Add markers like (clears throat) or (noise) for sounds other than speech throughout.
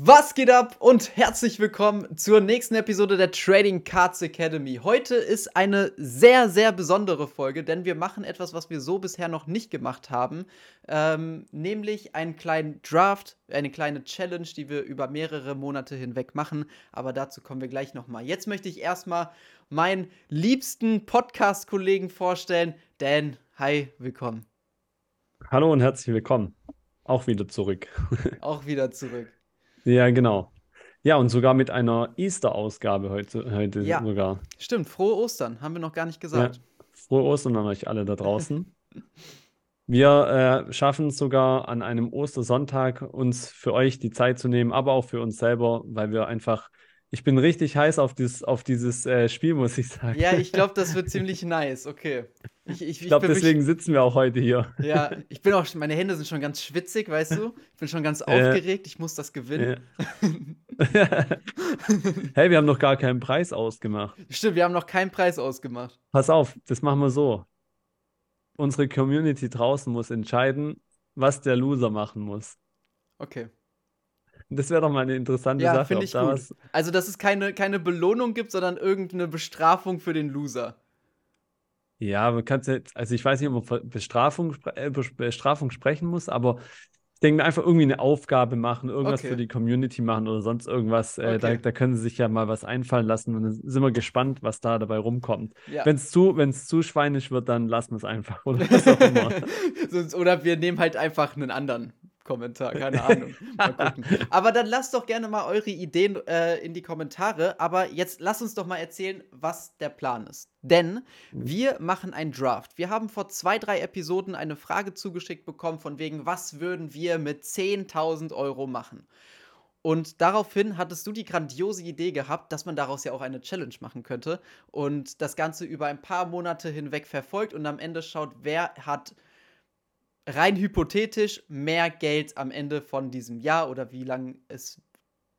Was geht ab und herzlich willkommen zur nächsten Episode der Trading Cards Academy. Heute ist eine sehr, sehr besondere Folge, denn wir machen etwas, was wir so bisher noch nicht gemacht haben, ähm, nämlich einen kleinen Draft, eine kleine Challenge, die wir über mehrere Monate hinweg machen. Aber dazu kommen wir gleich nochmal. Jetzt möchte ich erstmal meinen liebsten Podcast-Kollegen vorstellen. Dan, hi, willkommen. Hallo und herzlich willkommen. Auch wieder zurück. (laughs) Auch wieder zurück. Ja, genau. Ja, und sogar mit einer Easter-Ausgabe heute, heute Ja. sogar. Stimmt, frohe Ostern, haben wir noch gar nicht Ja, gesagt. frohe Ostern an euch alle da draußen. (laughs) Wir äh, schaffen es sogar an einem Ostersonntag, uns für euch die Zeit zu nehmen, aber auch für uns selber, weil wir einfach, ich bin richtig heiß auf dieses, auf dieses äh, Spiel, muss ich sagen. Ja, ich glaube, das wird (laughs) ziemlich nice. Okay. Ich, ich, Ich glaube, deswegen sitzen wir auch heute hier. Ja, ich bin auch, meine Hände sind schon ganz schwitzig, weißt du? Ich bin schon ganz Äh, aufgeregt, ich muss das gewinnen. Ja. (laughs) Hey, wir haben noch gar keinen Preis ausgemacht. Stimmt, wir haben noch keinen Preis ausgemacht. Pass auf, das machen wir so. Unsere Community draußen muss entscheiden, was der Loser machen muss. Okay. Das wäre doch mal eine interessante Ja, Sache, ich da gut. Also, dass es keine, keine Belohnung gibt, sondern irgendeine Bestrafung für den Loser. Ja, man kann jetzt, also ich weiß nicht, ob man Bestrafung, äh, Bes- Bestrafung sprechen muss, aber ich denke mir einfach irgendwie eine Aufgabe machen, irgendwas Okay. für die Community machen oder sonst irgendwas. Äh, da, Okay. da können sie sich ja mal was einfallen lassen und dann sind wir gespannt, was da dabei rumkommt. Ja. Wenn es zu, wenn's zu schweinisch wird, dann lassen wir es einfach (laughs) oder was auch immer. (laughs) Sonst, oder wir nehmen halt einfach einen anderen Kommentar, keine Ahnung. (laughs) Mal gucken. Aber dann lasst doch gerne mal eure Ideen äh, in die Kommentare. Aber jetzt lasst uns doch mal erzählen, was der Plan ist. Denn wir machen einen Draft. Wir haben vor zwei, drei Episoden eine Frage zugeschickt bekommen, von wegen, was würden wir mit 10.000 Euro machen? Und daraufhin hattest du die grandiose Idee gehabt, dass man daraus ja auch eine Challenge machen könnte und das Ganze über ein paar Monate hinweg verfolgt und am Ende schaut, wer hat rein hypothetisch mehr Geld am Ende von diesem Jahr oder wie lang es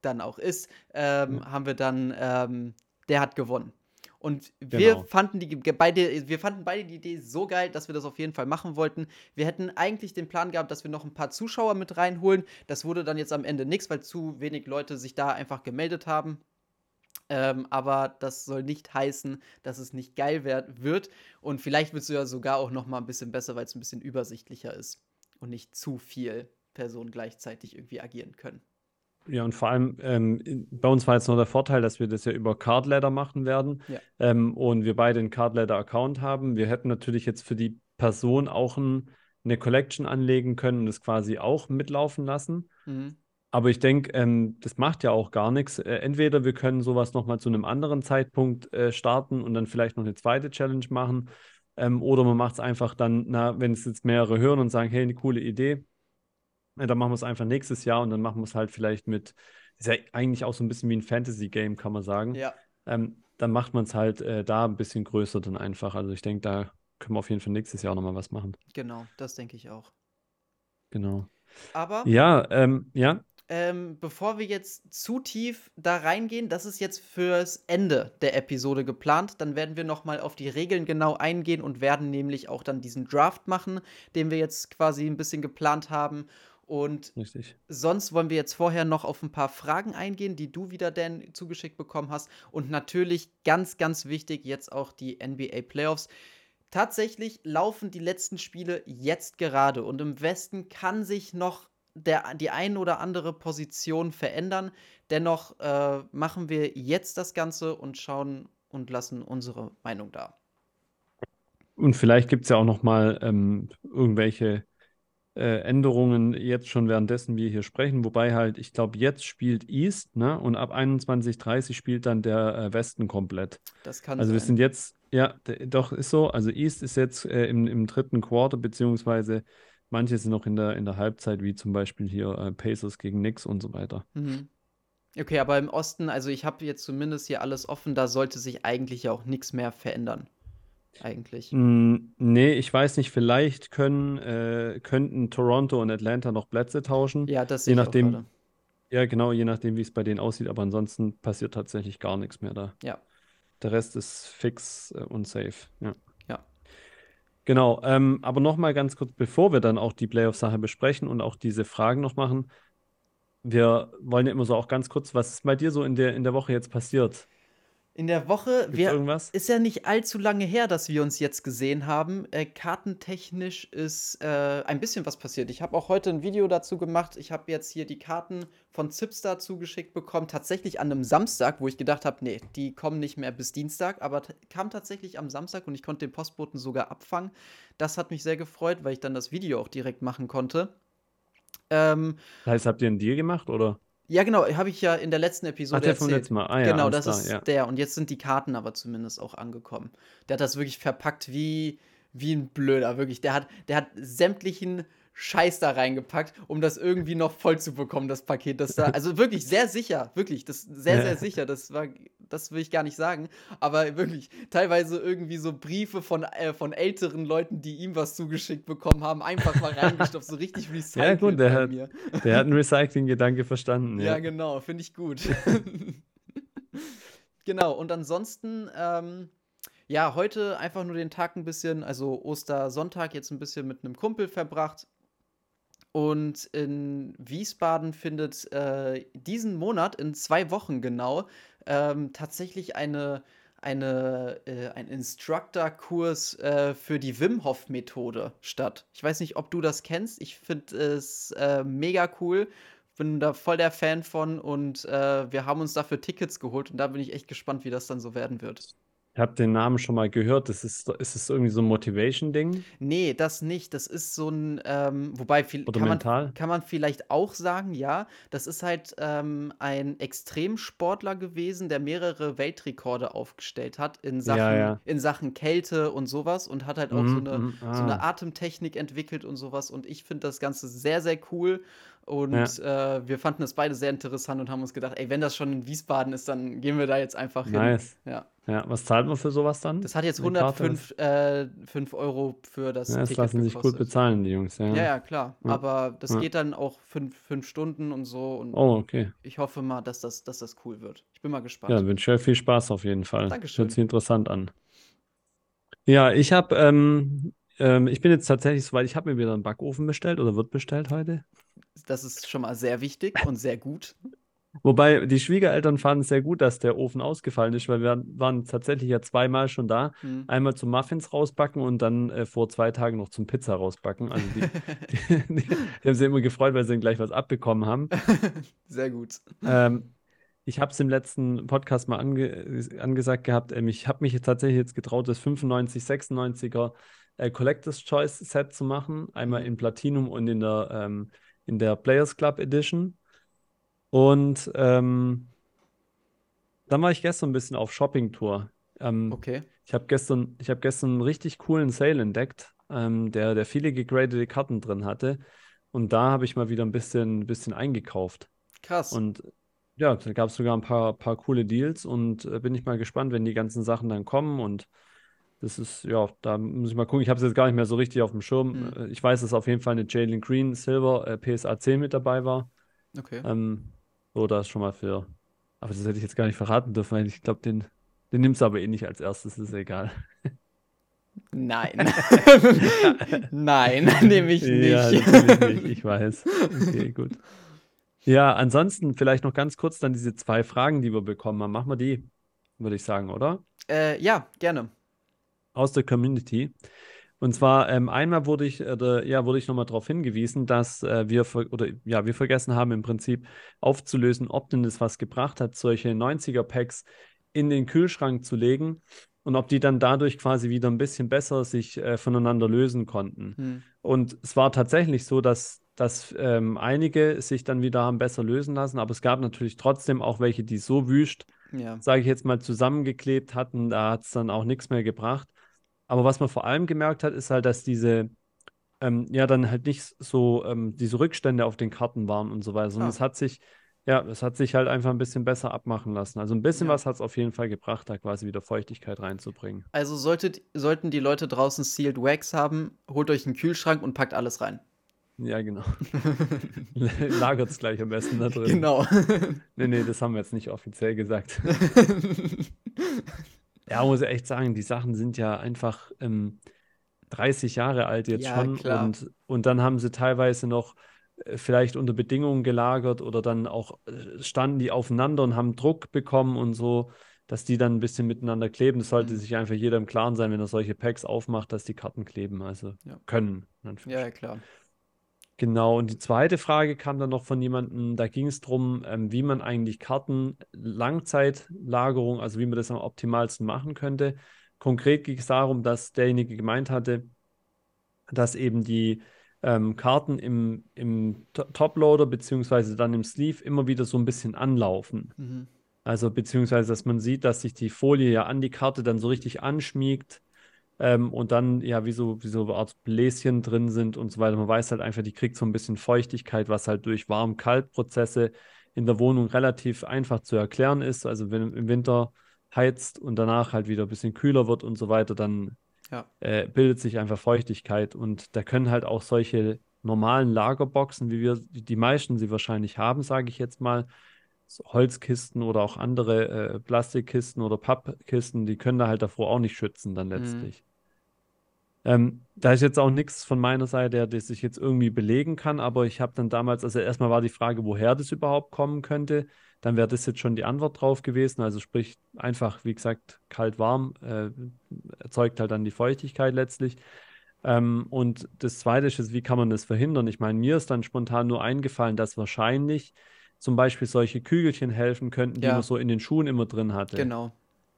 dann auch ist, ähm, haben wir dann, ähm, der hat gewonnen. Und wir Genau. fanden die beide, wir fanden beide die Idee so geil, dass wir das auf jeden Fall machen wollten. Wir hätten eigentlich den Plan gehabt, dass wir noch ein paar Zuschauer mit reinholen. Das wurde dann jetzt am Ende nichts, weil zu wenig Leute sich da einfach gemeldet haben. Ähm, aber das soll nicht heißen, dass es nicht geil werd, wird. Und vielleicht wird es ja sogar auch noch mal ein bisschen besser, weil es ein bisschen übersichtlicher ist und nicht zu viel Personen gleichzeitig irgendwie agieren können. Ja, und vor allem, ähm, bei uns war jetzt noch der Vorteil, dass wir das ja über Card Ladder machen werden. Ja. Ähm, und wir beide einen Card Ladder Account haben. Wir hätten natürlich jetzt für die Person auch ein, eine Collection anlegen können und das quasi auch mitlaufen lassen. Mhm. Aber ich denke, ähm, das macht ja auch gar nichts. Äh, entweder wir können sowas nochmal zu einem anderen Zeitpunkt äh, starten und dann vielleicht noch eine zweite Challenge machen. Ähm, oder man macht es einfach dann, na, wenn es jetzt mehrere hören und sagen, hey, eine coole Idee, äh, dann machen wir es einfach nächstes Jahr und dann machen wir es halt vielleicht mit, ist ja eigentlich auch so ein bisschen wie ein Fantasy-Game, kann man sagen. Ja, Ähm, dann macht man es halt äh, da ein bisschen größer dann einfach. Also ich denke, da können wir auf jeden Fall nächstes Jahr nochmal was machen. genau, das denke ich auch. Genau. Aber Ja, ähm, ja. Ähm, bevor wir jetzt zu tief da reingehen, das ist jetzt fürs Ende der Episode geplant. Dann werden wir noch mal auf die Regeln genau eingehen und werden nämlich auch dann diesen Draft machen, den wir jetzt quasi ein bisschen geplant haben. Und Richtig. Sonst wollen wir jetzt vorher noch auf ein paar Fragen eingehen, die du wieder, Dan, zugeschickt bekommen hast. Und natürlich ganz, ganz wichtig, jetzt auch die NBA Playoffs. Tatsächlich laufen die letzten Spiele jetzt gerade und im Westen kann sich noch der, die ein oder andere Position verändern. Dennoch äh, machen wir jetzt das Ganze und schauen und lassen unsere Meinung da. Und vielleicht gibt es ja auch noch mal ähm, irgendwelche äh, Änderungen jetzt schon währenddessen wir hier sprechen. Wobei halt, ich glaube, jetzt spielt East, ne? Und ab 21:30 spielt dann der äh, Westen komplett. Das kann Also wir sein. sind jetzt, ja, doch, ist so. Also East ist jetzt äh, im, im dritten Quarter, beziehungsweise manche sind noch in der, in der Halbzeit, wie zum Beispiel hier äh, Pacers gegen Knicks und so weiter. Mhm. Okay, aber im Osten, also ich habe jetzt zumindest hier alles offen, da sollte sich eigentlich ja auch nichts mehr verändern. Eigentlich. Mm, nee, ich weiß nicht, vielleicht können, äh, könnten Toronto und Atlanta noch Plätze tauschen. Ja, das Je nachdem, ja, genau, je nachdem, wie es bei denen aussieht, aber ansonsten passiert tatsächlich gar nichts mehr da. Ja, Der Rest ist fix äh, und safe. Ja. Genau, ähm, aber nochmal ganz kurz, bevor wir dann auch die Playoff-Sache besprechen und auch diese Fragen noch machen. wir wollen ja immer so auch ganz kurz, was ist bei dir so in der, in der Woche jetzt passiert? In der Woche, wir, irgendwas? ist ja nicht allzu lange her, dass wir uns jetzt gesehen haben. Äh, kartentechnisch ist äh, ein bisschen was passiert. Ich habe auch heute ein Video dazu gemacht. Ich habe jetzt hier die Karten von Zipstar zugeschickt bekommen, tatsächlich an einem Samstag, wo ich gedacht habe, nee, die kommen nicht mehr bis Dienstag, aber kam tatsächlich am Samstag und ich konnte den Postboten sogar abfangen. Das hat mich sehr gefreut, weil ich dann das Video auch direkt machen konnte. Ähm, Das heißt, habt ihr einen Deal gemacht oder? Ja, genau, habe ich ja in der letzten Ach, Episode der vom erzählt. letzten Mal. Ah ja, Genau, das klar, ist ja. der. Und jetzt sind die Karten aber zumindest auch angekommen. Der hat das wirklich verpackt wie, wie ein Blöder, wirklich. Der hat, der hat sämtlichen Scheiß da reingepackt, um das irgendwie noch voll zu bekommen, das Paket. Das da, also wirklich sehr sicher, wirklich, das sehr, Ja. sehr sicher. Das war, das will ich gar nicht sagen. Aber wirklich, teilweise irgendwie so Briefe von, äh, von älteren Leuten, die ihm was zugeschickt bekommen haben, einfach mal reingestopft, so richtig (laughs) recycelt gut, der hat- mir. Der hat einen Recycling-Gedanke verstanden. Ja, Ja. genau, finde ich gut. (laughs) genau, und ansonsten, ähm, ja, heute einfach nur den Tag ein bisschen, also Ostersonntag jetzt ein bisschen mit einem Kumpel verbracht. Und in Wiesbaden findet äh, diesen Monat, in zwei Wochen genau, ähm, tatsächlich eine, eine, äh, ein Instructor-Kurs äh, für die Wim Hof-Methode statt. Ich weiß nicht, ob du das kennst. Ich finde es äh, mega cool. Bin da voll der Fan von und äh, wir haben uns dafür Tickets geholt und da bin ich echt gespannt, wie das dann so werden wird. Ich habe den Namen schon mal gehört. Das ist, ist es irgendwie so ein Motivation-Ding Nee, das nicht. Das ist so ein, ähm, wobei viel, oder kann, man, mental? kann man vielleicht auch sagen, ja. Das ist halt ähm, ein Extremsportler gewesen, der mehrere Weltrekorde aufgestellt hat in Sachen, Ja, ja. in Sachen Kälte und sowas und hat halt auch so Mhm, eine, mhm, so eine ah. Atemtechnik entwickelt und sowas. Und ich finde das Ganze sehr, sehr cool. Und Ja. äh, wir fanden es beide sehr interessant und haben uns gedacht, ey, wenn das schon in Wiesbaden ist, dann gehen wir da jetzt einfach hin. Nice. Ja. Ja, was zahlt man für sowas dann? Das hat jetzt Eine Karte? 105 äh, 5 Euro für das Ja, das Ticket lassen sich gut bezahlen, die Jungs. Ja. Ja, ja, klar. Ja. Aber das Ja. geht dann auch fünf, fünf Stunden und so. Und Oh, okay. ich hoffe mal, dass das, dass das cool wird. Ich bin mal gespannt. Ja, wünsche euch viel Spaß auf jeden Fall. Dankeschön. Hört sich interessant an. Ja, ich habe, ähm, ähm, ich bin jetzt tatsächlich soweit, ich habe mir wieder einen Backofen bestellt oder wird bestellt heute. Das ist schon mal sehr wichtig und sehr gut. Wobei die Schwiegereltern fanden es sehr gut, dass der Ofen ausgefallen ist, weil wir waren tatsächlich ja zweimal schon da. Hm. Einmal zum Muffins rausbacken und dann äh, vor zwei Tagen noch zum Pizza rausbacken. Also die, (laughs) die, die, die haben sich immer gefreut, weil sie dann gleich was abbekommen haben. (laughs) sehr gut. Ähm, ich habe es im letzten Podcast mal ange angesagt gehabt. Ähm, ich habe mich jetzt tatsächlich jetzt getraut, das 95, 96er äh, Collectors Choice Set zu machen. Einmal in Platinum und in der, ähm, in der Players Club Edition. Und ähm, dann war ich gestern ein bisschen auf Shopping-Tour. Ähm, Okay. ich habe gestern, ich habe gestern einen richtig coolen Sale entdeckt, ähm, der, der viele gegradete Karten drin hatte. Und da habe ich mal wieder ein bisschen, bisschen eingekauft. Krass. Und ja, da gab es sogar ein paar, paar coole Deals und äh, bin ich mal gespannt, wenn die ganzen Sachen dann kommen. Und das ist, ja, da muss ich mal gucken. Ich habe es jetzt gar nicht mehr so richtig auf dem Schirm. Hm. Äh, Ich weiß, dass auf jeden Fall eine Jalen Green Silver äh, PSA 10 mit dabei war. Okay. Ähm, so, da ist schon mal für. Aber das hätte ich jetzt gar nicht verraten dürfen, weil ich glaube, den, den nimmst du aber eh nicht als erstes, ist egal. Nein. (laughs) Nein, (laughs) nehme ich nicht. Ja, nicht, ich weiß. Okay, gut. Ja, ansonsten vielleicht noch ganz kurz dann diese zwei Fragen, die wir bekommen haben. Machen wir die, würde ich sagen, oder? äh, ja, gerne. Aus der Community. Und zwar ähm, einmal wurde ich, äh, ja, wurde ich nochmal darauf hingewiesen, dass äh, wir, ver oder, ja, wir vergessen haben im Prinzip aufzulösen, ob denn das was gebracht hat, solche 90er-Packs in den Kühlschrank zu legen und ob die dann dadurch quasi wieder ein bisschen besser sich äh, voneinander lösen konnten. Hm. Und es war tatsächlich so, dass, dass ähm, einige sich dann wieder haben besser lösen lassen, aber es gab natürlich trotzdem auch welche, die so wüst, Ja. sage ich jetzt mal, zusammengeklebt hatten. Da hat es dann auch nichts mehr gebracht. Aber was man vor allem gemerkt hat, ist halt, dass diese, ähm, ja, dann halt nicht so ähm, diese Rückstände auf den Karten waren und so weiter. Und Ah. es hat sich, ja, es hat sich halt einfach ein bisschen besser abmachen lassen. Also ein bisschen Ja. was hat es auf jeden Fall gebracht, da quasi wieder Feuchtigkeit reinzubringen. Also solltet, sollten die Leute draußen Sealed Wax haben, holt euch einen Kühlschrank und packt alles rein. Ja, genau. (laughs) (laughs) Lagert es gleich am besten da drin. Genau. Nee, nee, das haben wir jetzt nicht offiziell gesagt. (laughs) Ja, muss ich echt sagen, die Sachen sind ja einfach ähm, 30 Jahre alt jetzt Ja, schon klar. und, und dann haben sie teilweise noch äh, vielleicht unter Bedingungen gelagert oder dann auch äh, standen die aufeinander und haben Druck bekommen und so, dass die dann ein bisschen miteinander kleben. Das sollte Mhm. sich einfach jeder im Klaren sein, wenn er solche Packs aufmacht, dass die Karten kleben, also Ja. können. ja, klar. Genau, und die zweite Frage kam dann noch von jemandem, da ging es darum, ähm, wie man eigentlich Karten Langzeitlagerung, also wie man das am optimalsten machen könnte. Konkret ging es darum, dass derjenige gemeint hatte, dass eben die ähm, Karten im, im To- Toploader beziehungsweise dann im Sleeve immer wieder so ein bisschen anlaufen. Mhm. Also beziehungsweise, dass man sieht, dass sich die Folie ja an die Karte dann so richtig anschmiegt ähm, und dann ja wie so, wie so eine Art Bläschen drin sind und so weiter. Man weiß halt einfach, die kriegt so ein bisschen Feuchtigkeit, was halt durch Warm-Kalt-Prozesse in der Wohnung relativ einfach zu erklären ist. Also wenn im Winter heizt und danach halt wieder ein bisschen kühler wird und so weiter, dann Ja. äh, bildet sich einfach Feuchtigkeit und da können halt auch solche normalen Lagerboxen, wie wir die meisten sie wahrscheinlich haben, sage ich jetzt mal, so Holzkisten oder auch andere äh, Plastikkisten oder Pappkisten, die können da halt davor auch nicht schützen dann letztlich. Ähm, da ist jetzt auch nichts von meiner Seite, das ich jetzt irgendwie belegen kann, aber ich habe dann damals, also erstmal war die Frage, woher das überhaupt kommen könnte. Dann wäre das jetzt schon die Antwort drauf gewesen. Also sprich einfach, wie gesagt, kalt-warm, äh, erzeugt halt dann die Feuchtigkeit letztlich. Ähm, und das Zweite ist, jetzt, wie kann man das verhindern? Ich meine, mir ist dann spontan nur eingefallen, dass wahrscheinlich zum Beispiel solche Kügelchen helfen könnten, die Ja. man so in den Schuhen immer drin hatte. Genau.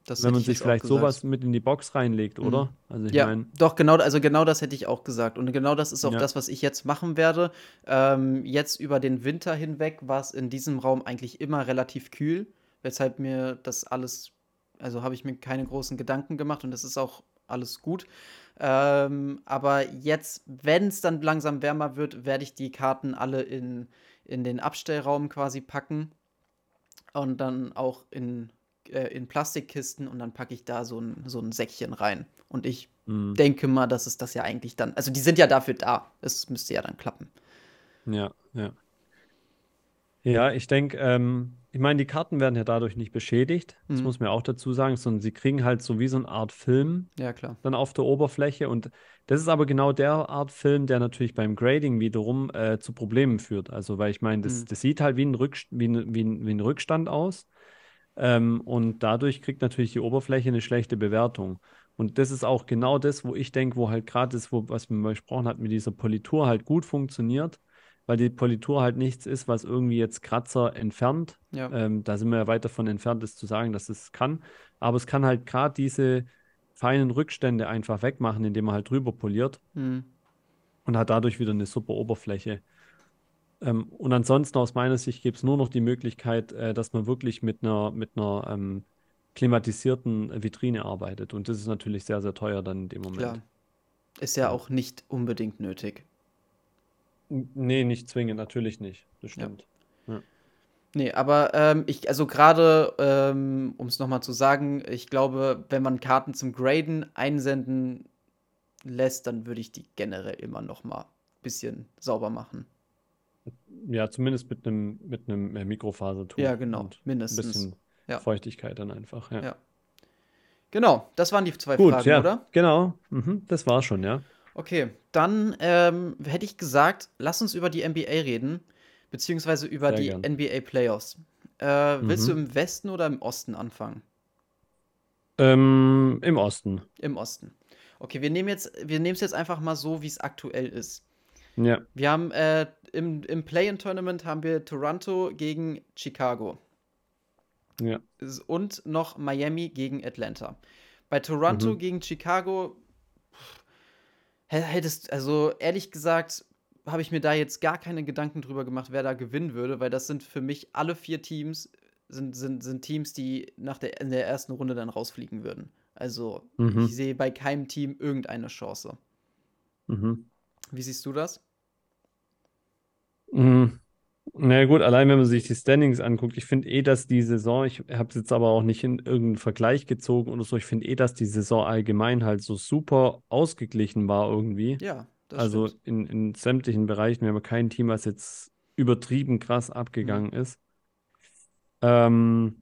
Das Wenn man ich sich vielleicht sowas mit in die Box reinlegt, oder? Also ich Ja, meine, doch, genau, also genau das hätte ich auch gesagt. Und genau das ist auch Ja. das, was ich jetzt machen werde. Ähm, jetzt über den Winter hinweg war es in diesem Raum eigentlich immer relativ kühl, weshalb mir das alles, also habe ich mir keine großen Gedanken gemacht und das ist auch alles gut. Ähm, aber jetzt, wenn es dann langsam wärmer wird, werde ich die Karten alle in, in den Abstellraum quasi packen und dann auch in, äh, in Plastikkisten und dann packe ich da so ein, so ein Säckchen rein. Und ich mh, denke mal, dass es das ja eigentlich dann. Also die sind ja dafür da. Es müsste ja dann klappen. ja, ja. Ja, ich denke, ähm, ich meine, die Karten werden ja dadurch nicht beschädigt, das Mhm. muss man ja auch dazu sagen, sondern sie kriegen halt so wie so eine Art Film Ja, klar. dann auf der Oberfläche. Und das ist aber genau der Art Film, der natürlich beim Grading wiederum äh, zu Problemen führt. Also, weil ich meine, das, Mhm. das sieht halt wie ein, Rückst wie ein, wie ein, wie ein Rückstand aus. Ähm, und dadurch kriegt natürlich die Oberfläche eine schlechte Bewertung. Und das ist auch genau das, wo ich denke, wo halt gerade das, wo, was mal besprochen hatten, mit dieser Politur halt gut funktioniert, weil die Politur halt nichts ist, was irgendwie jetzt Kratzer entfernt. Ja. Ähm, da sind wir ja weit davon entfernt, das zu sagen, dass es kann. Aber es kann halt gerade diese feinen Rückstände einfach wegmachen, indem man halt drüber poliert Mhm. und hat dadurch wieder eine super Oberfläche. Ähm, und ansonsten aus meiner Sicht gibt es nur noch die Möglichkeit, äh, dass man wirklich mit einer, mit einer ähm, klimatisierten Vitrine arbeitet. Und das ist natürlich sehr, sehr teuer dann in dem Moment. Klar. Ist ja Ja. auch nicht unbedingt nötig. Nee, nicht zwingend, natürlich nicht. Das Ja. stimmt. Nee, aber ähm, ich, also gerade, ähm, um es nochmal zu sagen, ich glaube, wenn man Karten zum Graden einsenden lässt, dann würde ich die generell immer noch mal ein bisschen sauber machen. Ja, zumindest mit einem mit einem äh, Mikrofasertuch Ja, genau, und ein mindestens. bisschen Ja. Feuchtigkeit dann einfach. Ja. Ja. Genau, das waren die zwei Gut, Fragen, ja, oder? genau. Mhm, das war schon, ja. Okay, dann ähm, hätte ich gesagt, lass uns über die NBA reden, beziehungsweise über Sehr die gern. NBA Playoffs. Äh, willst du Mhm. im Westen oder im Osten anfangen? Ähm, im Osten. Im Osten. Okay, wir nehmen jetzt, wir nehmen es jetzt einfach mal so, wie es aktuell ist. Ja. Wir haben äh, im, im Play-in-Tournament haben wir Toronto gegen Chicago Ja. Und noch Miami gegen Atlanta. Bei Toronto Mhm. gegen Chicago pff, hä- hättest, also ehrlich gesagt, habe ich mir da jetzt gar keine Gedanken drüber gemacht, wer da gewinnen würde, weil das sind für mich alle vier Teams, sind, sind, sind Teams, die nach der, in der ersten Runde dann rausfliegen würden. Also Mhm. ich sehe bei keinem Team irgendeine Chance. Mhm. Wie siehst du das? Mhm. Na gut, allein wenn man sich die Standings anguckt, ich finde eh, dass die Saison, ich habe es jetzt aber auch nicht in irgendeinen Vergleich gezogen oder so, ich finde eh, dass die Saison allgemein halt so super ausgeglichen war irgendwie. Ja, das Also stimmt. in, in sämtlichen Bereichen. Wir haben kein Team, was jetzt übertrieben krass Mhm. abgegangen ist. Ähm,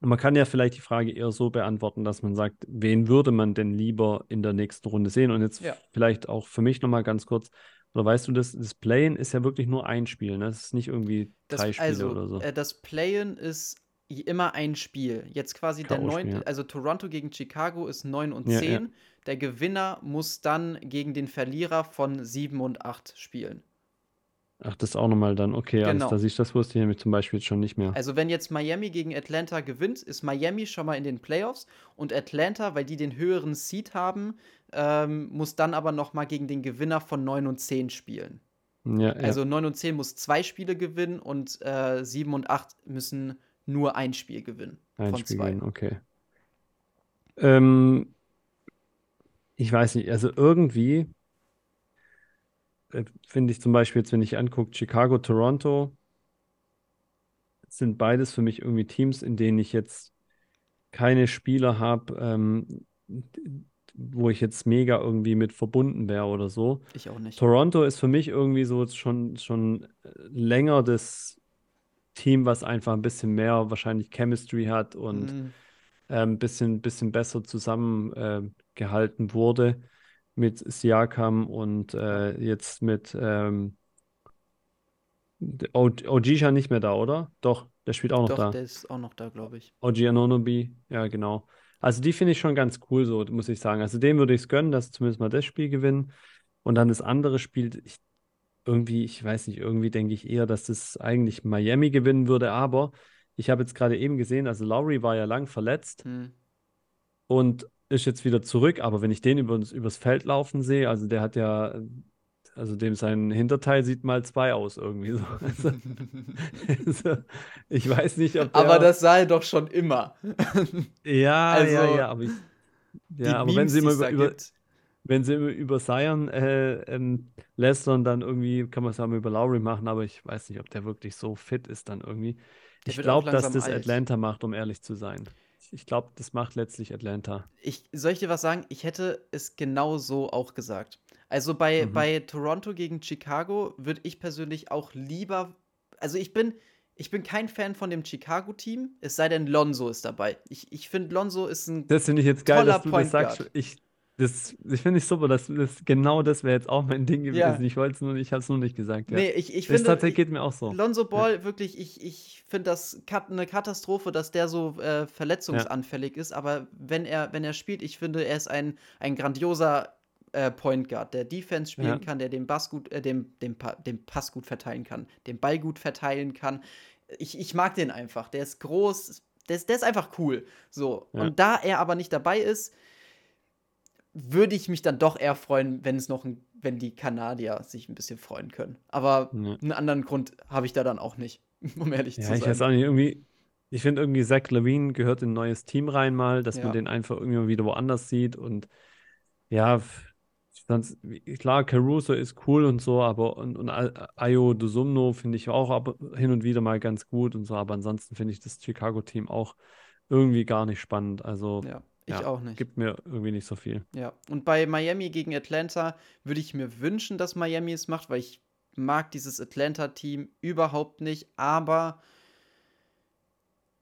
man kann ja vielleicht die Frage eher so beantworten, dass man sagt, wen würde man denn lieber in der nächsten Runde sehen? Und jetzt Ja. vielleicht auch für mich nochmal ganz kurz, Oder weißt du, das, das Play-in ist ja wirklich nur ein Spiel, ne? Das ist nicht irgendwie Das, drei Spiele also, oder so. äh, das Play-in ist immer ein Spiel. Jetzt quasi der neunte, ja. also Toronto gegen Chicago ist 9 und Ja, 10. ja. Der Gewinner muss dann gegen den Verlierer von 7 und 8 spielen. Ach, das auch nochmal dann. Okay, alles Genau. klar. Siehst du, das wusste ich nämlich zum Beispiel jetzt schon nicht mehr. Also wenn jetzt Miami gegen Atlanta gewinnt, ist Miami schon mal in den Playoffs und Atlanta, weil die den höheren Seed haben, ähm, muss dann aber noch mal gegen den Gewinner von 9 und 10 spielen. Ja, ja. Also 9 und 10 muss zwei Spiele gewinnen und äh, 7 und 8 müssen nur ein Spiel gewinnen Ein von Spiel zwei. gewinnen, okay. Ähm, ich weiß nicht, also irgendwie finde ich zum Beispiel jetzt, wenn ich angucke, Chicago, Toronto, sind beides für mich irgendwie Teams, in denen ich jetzt keine Spieler habe, ähm, wo ich jetzt mega irgendwie mit verbunden wäre oder so. Ich auch nicht. Toronto ist für mich irgendwie so schon, schon länger das Team, was einfach ein bisschen mehr wahrscheinlich Chemistry hat und ein ähm, bisschen, bisschen besser zusammengehalten äh, wurde mit Siakam und äh, jetzt mit ähm, O- OG ist ja nicht mehr da, oder? Doch, der spielt auch noch Doch, da. der ist auch noch da, glaube ich. OG Anunoby, ja, genau. Also die finde ich schon ganz cool, so muss ich sagen. Also dem würde ich es gönnen, dass zumindest mal das Spiel gewinnen. Und dann das andere Spiel, ich, irgendwie, ich weiß nicht, irgendwie denke ich eher, dass das eigentlich Miami gewinnen würde. Aber ich habe jetzt gerade eben gesehen, also Lowry war ja lang verletzt Hm. und ist jetzt wieder zurück. Aber wenn ich den über, übers Feld laufen sehe, also der hat ja, also dem sein Hinterteil sieht mal zwei aus irgendwie so. (laughs) Also, also, ich weiß nicht, ob Aber der. das sah er doch schon immer. Ja, ja, Also, ja, aber ich, ja, aber wenn sie immer über, über, wenn sie über Zion äh, ähm, lästern, dann irgendwie kann man es auch mal über Lowry machen, aber ich weiß nicht, ob der wirklich so fit ist dann irgendwie. Der Ich glaube, dass das alt. Atlanta macht, um ehrlich zu sein. Ich- glaube, das macht letztlich Atlanta. Ich, soll ich dir was sagen? Ich hätte es genau so auch gesagt. Also bei, Mhm. bei Toronto gegen Chicago würde ich persönlich auch lieber. Also ich bin, ich bin kein Fan von dem Chicago-Team, es sei denn, Lonzo ist dabei. Ich, ich finde, Lonzo ist ein. Das finde ich jetzt geil, dass du Point das sagst. Ich, das, ich finde ich super, dass das genau das wäre jetzt auch mein Ding gewesen. Ja. Ich wollte es nur, ich habe es nur nicht gesagt. Ja. Nee, ich, ich das finde. tatsächlich geht mir auch so. Lonzo Ball, wirklich, ich, ich finde das eine Katastrophe, dass der so äh, verletzungsanfällig ist. Aber wenn er, wenn er spielt, ich finde, er ist ein, ein grandioser äh, Point Guard, der Defense spielen Ja. kann, der den, Bass gut, äh, dem, dem, Pa- den Pass gut verteilen kann, den Ball gut verteilen kann. Ich, ich mag den einfach. Der ist groß, der ist, der ist einfach cool. So. Ja. Und da er aber nicht dabei ist, würde ich mich dann doch eher freuen, wenn es noch ein, wenn die Kanadier sich ein bisschen freuen können. Aber Ja. einen anderen Grund habe ich da dann auch nicht, (laughs) um ehrlich Ja, zu ich sein. weiß auch nicht, irgendwie, ich finde irgendwie Zach Levine gehört in ein neues Team rein mal, dass Ja. man den einfach irgendwie mal wieder woanders sieht und ja, sonst, klar, Caruso ist cool und so, aber und, und Ayo Dosumno finde ich auch ab, hin und wieder mal ganz gut und so, aber ansonsten finde ich das Chicago-Team auch irgendwie gar nicht spannend, also Ja, ich ja, auch nicht. gibt mir irgendwie nicht so viel. Ja. Und bei Miami gegen Atlanta würde ich mir wünschen, dass Miami es macht, weil ich mag dieses Atlanta-Team überhaupt nicht. Aber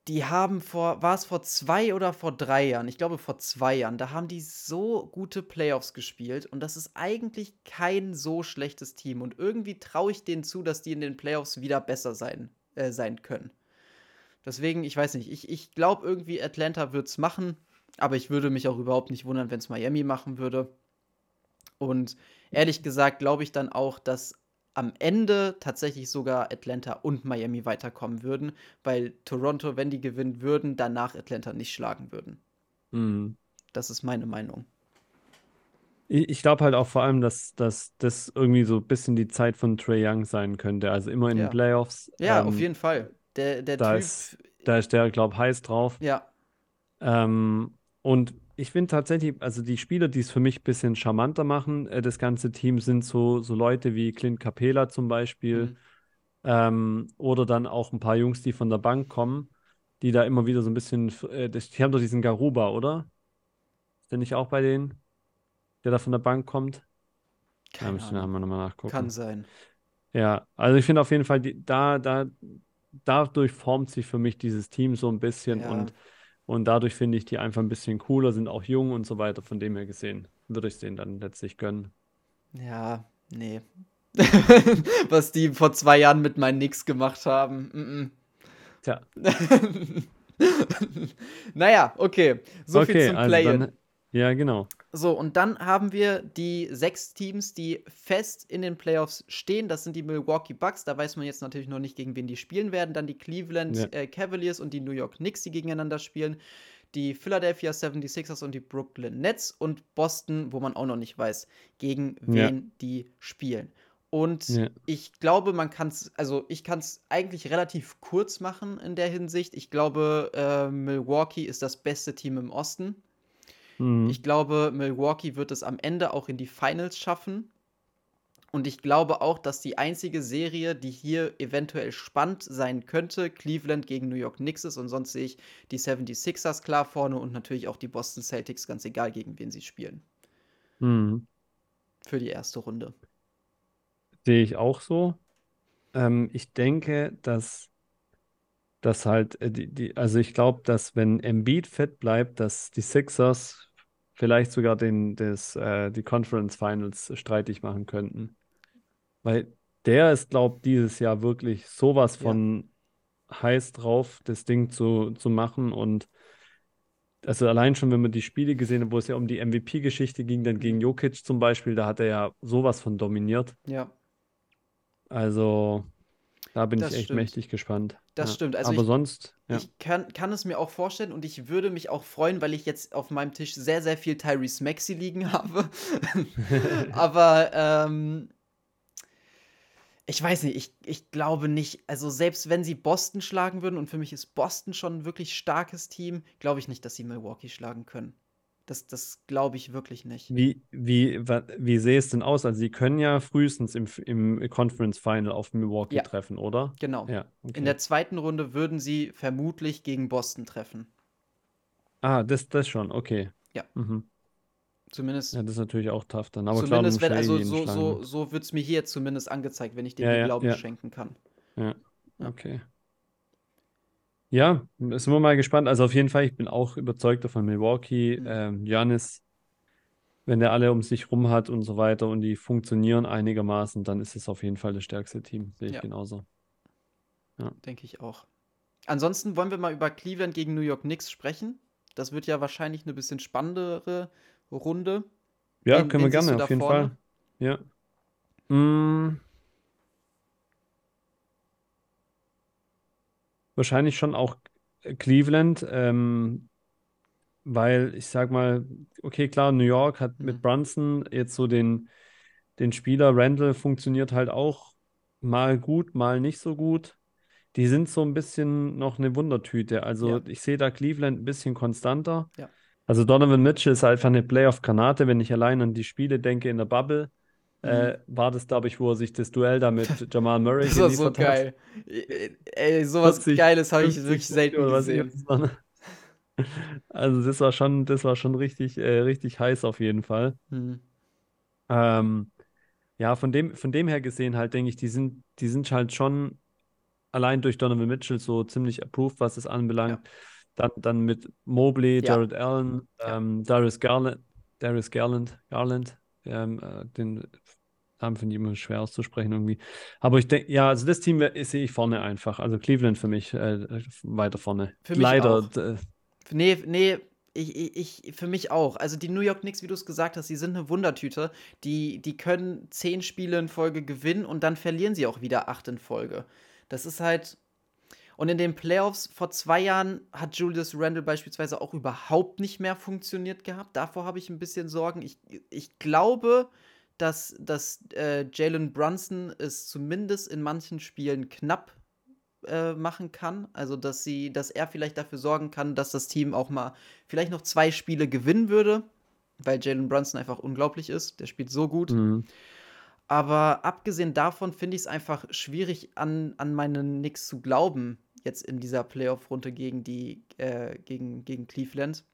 die haben vor, war es vor zwei oder vor drei Jahren? Ich glaube vor zwei Jahren. Da haben die so gute Playoffs gespielt und das ist eigentlich kein so schlechtes Team. Und irgendwie traue ich denen zu, dass die in den Playoffs wieder besser sein, äh, sein können. Deswegen, ich weiß nicht, ich, ich glaube irgendwie, Atlanta wird es machen, aber ich würde mich auch überhaupt nicht wundern, wenn es Miami machen würde. Und ehrlich gesagt glaube ich dann auch, dass am Ende tatsächlich sogar Atlanta und Miami weiterkommen würden, weil Toronto, wenn die gewinnen würden, danach Atlanta nicht schlagen würden. Mhm. Das ist meine Meinung. Ich, glaube halt auch vor allem, dass, dass das irgendwie so ein bisschen die Zeit von Trae Young sein könnte, also immer in Ja. den Playoffs. Ja, ähm, auf jeden Fall. Der, der da Typ, ist- Da ist der, glaube ich, heiß drauf. ja, Ähm, und ich finde tatsächlich, also die Spieler, die es für mich ein bisschen charmanter machen, äh, das ganze Team, sind so, so Leute wie Clint Capela zum Beispiel. mhm. Ähm, oder dann auch ein paar Jungs, die von der Bank kommen, die da immer wieder so ein bisschen, äh, die haben doch diesen Garuba, oder? Ist der nicht auch bei denen, der da von der Bank kommt? Da keine müssen wir nochmal nachgucken. Kann sein. Ja, also ich finde auf jeden Fall, die, da, da, dadurch formt sich für mich dieses Team so ein bisschen Ja. und, und dadurch finde ich die einfach ein bisschen cooler, sind auch jung und so weiter. Von dem her gesehen würde ich es denen dann letztlich gönnen. Ja, nee. (laughs) Was die vor zwei Jahren mit meinen Knicks gemacht haben. Mm -mm. Tja. (laughs) naja, okay. So okay, viel zum also Play-In. dann, ja, genau. So, und dann haben wir die sechs Teams, die fest in den Playoffs stehen. Das sind die Milwaukee Bucks. Da weiß man jetzt natürlich noch nicht, gegen wen die spielen werden. Dann die Cleveland Ja. äh, Cavaliers und die New York Knicks, die gegeneinander spielen. Die Philadelphia 76ers und die Brooklyn Nets und Boston, wo man auch noch nicht weiß, gegen Ja. wen die spielen. Und Ja. ich glaube, man kann es, also ich kann es eigentlich relativ kurz machen in der Hinsicht. Ich glaube, äh, Milwaukee ist das beste Team im Osten. Mhm. Ich glaube, Milwaukee wird es am Ende auch in die Finals schaffen. Und ich glaube auch, dass die einzige Serie, die hier eventuell spannend sein könnte, Cleveland gegen New York Knicks ist. Und sonst sehe ich die 76ers klar vorne und natürlich auch die Boston Celtics, ganz egal, gegen wen sie spielen. Mhm. Für die erste Runde. Sehe ich auch so. Ähm, ich denke, dass, dass halt, äh, die, die, also ich glaube, dass wenn Embiid fit bleibt, dass die Sixers vielleicht sogar den, das, äh, die Conference Finals streitig machen könnten. Weil der ist, glaube ich, dieses Jahr wirklich sowas Ja. von heiß drauf, das Ding zu, zu machen. Und also allein schon, wenn man die Spiele gesehen hat, wo es ja um die MVP-Geschichte ging, dann gegen Jokic zum Beispiel, da hat er ja sowas von dominiert. Ja, Also, da bin Das ich echt stimmt. mächtig gespannt. das Ja. stimmt. Also Aber ich, sonst, ja. Ich kann, kann es mir auch vorstellen und ich würde mich auch freuen, weil ich jetzt auf meinem Tisch sehr, sehr viel Tyrese Maxey liegen (laughs) habe. (laughs) Aber ähm, ich weiß nicht, ich, ich glaube nicht, also selbst wenn sie Boston schlagen würden, und für mich ist Boston schon ein wirklich starkes Team, glaube ich nicht, dass sie Milwaukee schlagen können. Das, das glaube ich wirklich nicht. Wie, wie, wie sähe es denn aus? Also, sie können ja frühestens im, im Conference Final auf Milwaukee Ja. treffen, oder? Genau. Ja, In okay. der zweiten Runde würden sie vermutlich gegen Boston treffen. Ah, das, das schon, okay. Ja. Mhm. Zumindest Ja, das ist natürlich auch tough dann. Aber klar, Zumindest musst wenn, also so, so, so wird es mir hier zumindest angezeigt, wenn ich dem Ja, Glauben schenken kann. Ja. okay. Ja, sind wir mal gespannt. Also auf jeden Fall, ich bin auch überzeugt von Milwaukee. Mhm. Ähm, Giannis, wenn der alle um sich rum hat und so weiter und die funktionieren einigermaßen, dann ist es auf jeden Fall das stärkste Team. Sehe ich Ja. genauso. Denke ich auch. Ansonsten wollen wir mal über Cleveland gegen New York Knicks sprechen. Das wird ja wahrscheinlich eine bisschen spannendere Runde. Ja, Wen- können wir wen gerne, auf jeden vorne? Fall. Ja. Mm. Wahrscheinlich schon auch Cleveland, ähm, weil ich sag mal, okay, klar, New York hat mit Mhm. Brunson jetzt so den, den Spieler, Randall funktioniert halt auch mal gut, mal nicht so gut. Die sind so ein bisschen noch eine Wundertüte. Also Ja. ich sehe da Cleveland ein bisschen konstanter. Ja. Also Donovan Mitchell ist einfach eine Playoff-Granate, wenn ich allein an die Spiele denke in der Bubble. Äh, war das, glaube ich, wo er sich das Duell da mit (laughs) Jamal Murray Das war so hat. geil. Ey, sowas 40, Geiles habe ich 50 wirklich selten gesehen. (laughs) Also das war schon, das war schon richtig, äh, richtig heiß auf jeden Fall. Hm. Ähm, ja, von dem, von dem her gesehen halt, denke ich, die sind, die sind halt schon allein durch Donovan Mitchell so ziemlich approved, was es anbelangt. Dann, dann mit Mobley, Ja. Jared Allen, Ja. ähm, Darius Garland, Darius Garland, Garland, ähm, äh, den Namen finde ich immer schwer auszusprechen irgendwie. Aber ich denke, ja, also das Team wär- sehe ich vorne einfach. Also Cleveland für mich äh, weiter vorne. Für mich Leider. auch. d- Nee, nee, ich, ich, ich, für mich auch. Also die New York Knicks, wie du es gesagt hast, die sind eine Wundertüte. Die, die können zehn Spiele in Folge gewinnen und dann verlieren sie auch wieder acht in Folge. Das ist halt. Und in den Playoffs vor zwei Jahren hat Julius Randle beispielsweise auch überhaupt nicht mehr funktioniert gehabt. Davor habe ich ein bisschen Sorgen. Ich, ich glaube, dass, dass äh, Jalen Brunson es zumindest in manchen Spielen knapp äh, machen kann. Also, dass sie, dass er vielleicht dafür sorgen kann, dass das Team auch mal vielleicht noch zwei Spiele gewinnen würde, weil Jalen Brunson einfach unglaublich ist. Der spielt so gut. Mhm. Aber abgesehen davon finde ich es einfach schwierig, an, an meine Knicks zu glauben, jetzt in dieser Playoff-Runde gegen die, äh, gegen, gegen Cleveland.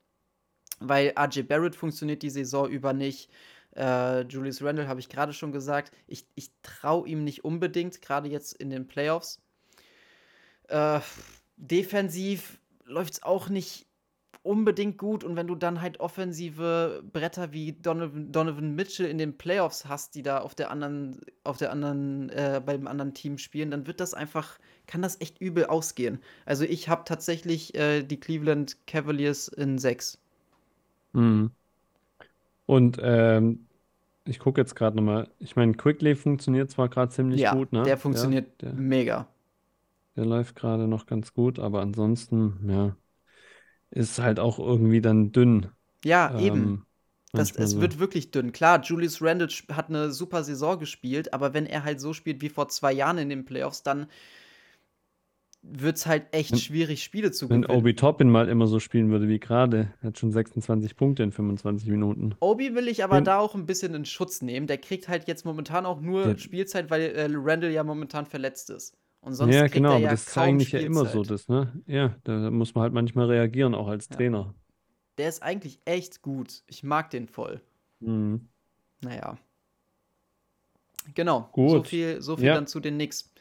Weil RJ Barrett funktioniert die Saison über nicht. Äh, Julius Randle habe ich gerade schon gesagt. Ich, ich traue ihm nicht unbedingt, gerade jetzt in den Playoffs. Äh, defensiv läuft es auch nicht unbedingt gut und wenn du dann halt offensive Bretter wie Donovan, Donovan Mitchell in den Playoffs hast, die da auf der anderen, auf der anderen, äh, beim anderen Team spielen, dann wird das einfach, kann das echt übel ausgehen. Also ich habe tatsächlich äh, die Cleveland Cavaliers in 6. Mhm. Und ähm, ich gucke jetzt gerade nochmal. Ich meine, Quickly funktioniert zwar gerade ziemlich Ja, gut, ne? der Ja, funktioniert der, mega. der läuft gerade noch ganz gut, aber ansonsten, ja, ist halt auch irgendwie dann dünn. Ja, eben. Ähm, Das, manchmal es so. wird wirklich dünn. Klar, Julius Randle hat eine super Saison gespielt, aber wenn er halt so spielt wie vor zwei Jahren in den Playoffs, dann wird es halt echt Wenn, schwierig, Spiele zu wenn gewinnen. Obi Toppin mal immer so spielen würde wie gerade, er hat schon 26 Punkte in 25 Minuten. Obi will ich aber Den, da auch ein bisschen in Schutz nehmen. Der kriegt halt jetzt momentan auch nur der, Spielzeit, weil äh, Randle ja momentan verletzt ist. Und sonst ja, kriegt genau, er aber ja das ist eigentlich ja immer so, Spielzeit. das, ne? Ja, da muss man halt manchmal reagieren, auch als Ja. Trainer. Der ist eigentlich echt gut. Ich mag den voll. Mhm. Naja, genau. So Gut. viel, so viel Ja, dann zu den Knicks.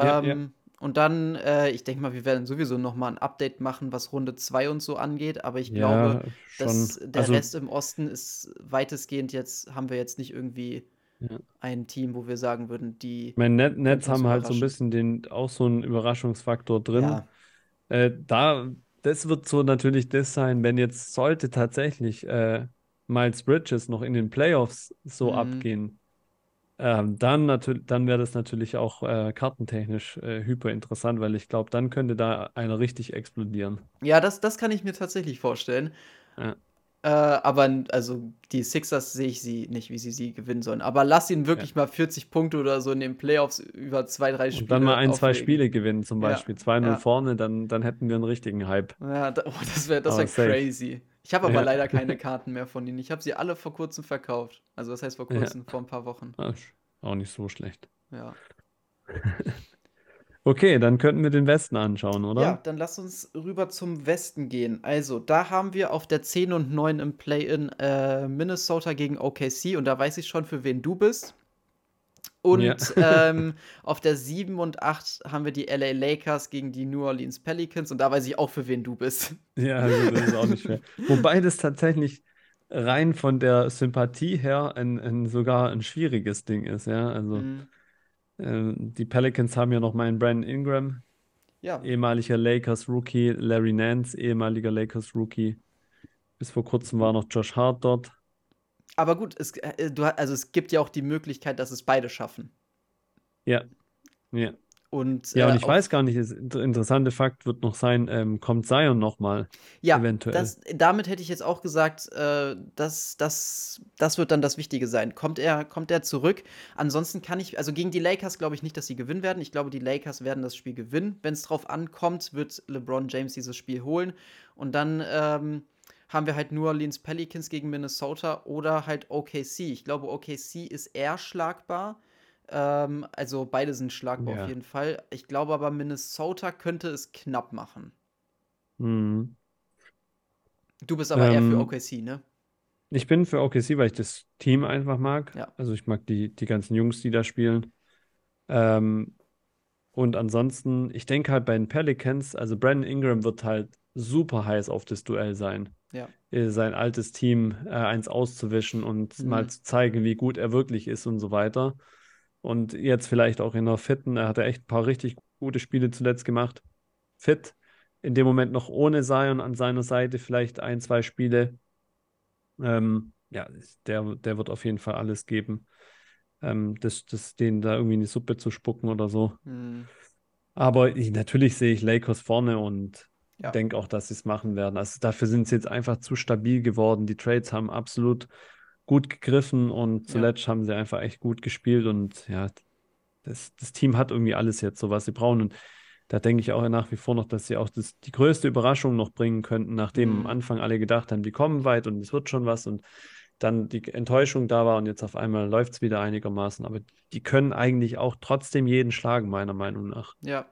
ja, ja. Ähm, und dann, äh, ich denke mal, wir werden sowieso noch mal ein Update machen, was Runde 2 und so angeht. Aber ich glaube, dass der Also, Rest im Osten ist weitestgehend jetzt, haben wir jetzt nicht irgendwie ja. ein Team, wo wir sagen würden, die Mein Net Nets haben halt so ein bisschen den, auch so einen Überraschungsfaktor drin. Ja, Äh, da, das wird so natürlich das sein, wenn jetzt sollte tatsächlich äh, Miles Bridges noch in den Playoffs so mhm. abgehen, ähm, dann natürlich, dann wäre das natürlich auch äh, kartentechnisch äh, hyper interessant, weil ich glaube, dann könnte da einer richtig explodieren. Ja, das, das kann ich mir tatsächlich vorstellen. Ja, Äh, aber also die Sixers sehe ich sie nicht, wie sie sie gewinnen sollen. Aber lass ihn ja. wirklich mal 40 Punkte oder so in den Playoffs über zwei, drei Und dann mal Spiele ein, zwei auflegen. Spiele gewinnen, zum Ja, Beispiel 2-0 ja. vorne, dann, dann hätten wir einen richtigen Hype. Ja, oh, das wäre das wär crazy. Ich habe aber Ja. leider keine (laughs) Karten mehr von ihnen. Ich habe sie alle vor kurzem verkauft. Also das heißt vor Ja. kurzem, vor ein paar Wochen. Sch- Auch nicht so schlecht. Ja. (laughs) Okay, dann könnten wir den Westen anschauen, Ja, oder? dann lass uns rüber zum Westen gehen. Also, da haben wir auf der 10 und 9 im Play-In äh, Minnesota gegen OKC und da weiß ich schon, für wen du bist. Ja. Und (laughs) ähm, auf der 7 und 8 haben wir die LA Lakers gegen die New Orleans Pelicans und da weiß ich auch, für wen du bist. (laughs) Ja, also das ist auch nicht schwer. Wobei das tatsächlich rein von der Sympathie her ein, ein sogar ein schwieriges Ding ist, ja. Also Mhm. Äh, die Pelicans haben ja noch meinen Brandon Ingram, Ja, ehemaliger Lakers Rookie, Larry Nance, ehemaliger Lakers Rookie. Bis vor kurzem war noch Josh Hart dort. aber gut, es, äh, du, also es gibt ja auch die Möglichkeit, dass es beide schaffen. Ja, ja. Und Ja, äh, und ich auf weiß gar nicht, das inter- interessante Fakt wird noch sein, ähm, kommt Zion nochmal, Ja, eventuell. das, damit hätte ich jetzt auch gesagt, äh, das, das, das wird dann das Wichtige sein. Kommt er, kommt er zurück? Ansonsten kann ich, also gegen die Lakers glaube ich nicht, dass sie gewinnen werden. Ich glaube, die Lakers werden das Spiel gewinnen. Wenn es drauf ankommt, wird LeBron James dieses Spiel holen. Und dann ähm, haben wir halt New Orleans Pelicans gegen Minnesota oder halt OKC. Ich glaube, OKC ist eher schlagbar. Ähm, also beide sind schlagbar auf Ja. jeden Fall. Ich glaube aber, Minnesota könnte es knapp machen. Mhm. Du bist aber eher für Ähm, OKC, ne? Ich bin für OKC, weil ich das Team einfach mag. Ja. Also ich mag die, die ganzen Jungs, die da spielen. Ähm, und ansonsten, ich denke halt bei den Pelicans, also Brandon Ingram wird halt super heiß auf das Duell sein. Ja. Äh, Sein altes Team äh, eins auszuwischen und mal Mhm. zu zeigen, wie gut er wirklich ist und so weiter. Und jetzt vielleicht auch in der Fitten, er hat ja echt ein paar richtig gute Spiele zuletzt gemacht. Fit, in dem Moment noch ohne Zion an seiner Seite, vielleicht ein, zwei Spiele. Ähm, ja, der, der wird auf jeden Fall alles geben, ähm, das, das, denen da irgendwie in die Suppe zu spucken oder so. Mhm. Aber ich, natürlich sehe ich Lakers vorne und Ja. denke auch, dass sie es machen werden. Also dafür sind sie jetzt einfach zu stabil geworden. Die Trades haben absolut gut gegriffen und Ja. zuletzt haben sie einfach echt gut gespielt und ja, das, das Team hat irgendwie alles jetzt, so was sie brauchen. Und da denke ich auch nach wie vor noch, dass sie auch das, die größte Überraschung noch bringen könnten, nachdem am Mhm. Anfang alle gedacht haben, die kommen weit und es wird schon was und dann die Enttäuschung da war und jetzt auf einmal läuft es wieder einigermaßen. Aber die können eigentlich auch trotzdem jeden schlagen, meiner Meinung nach. Ja.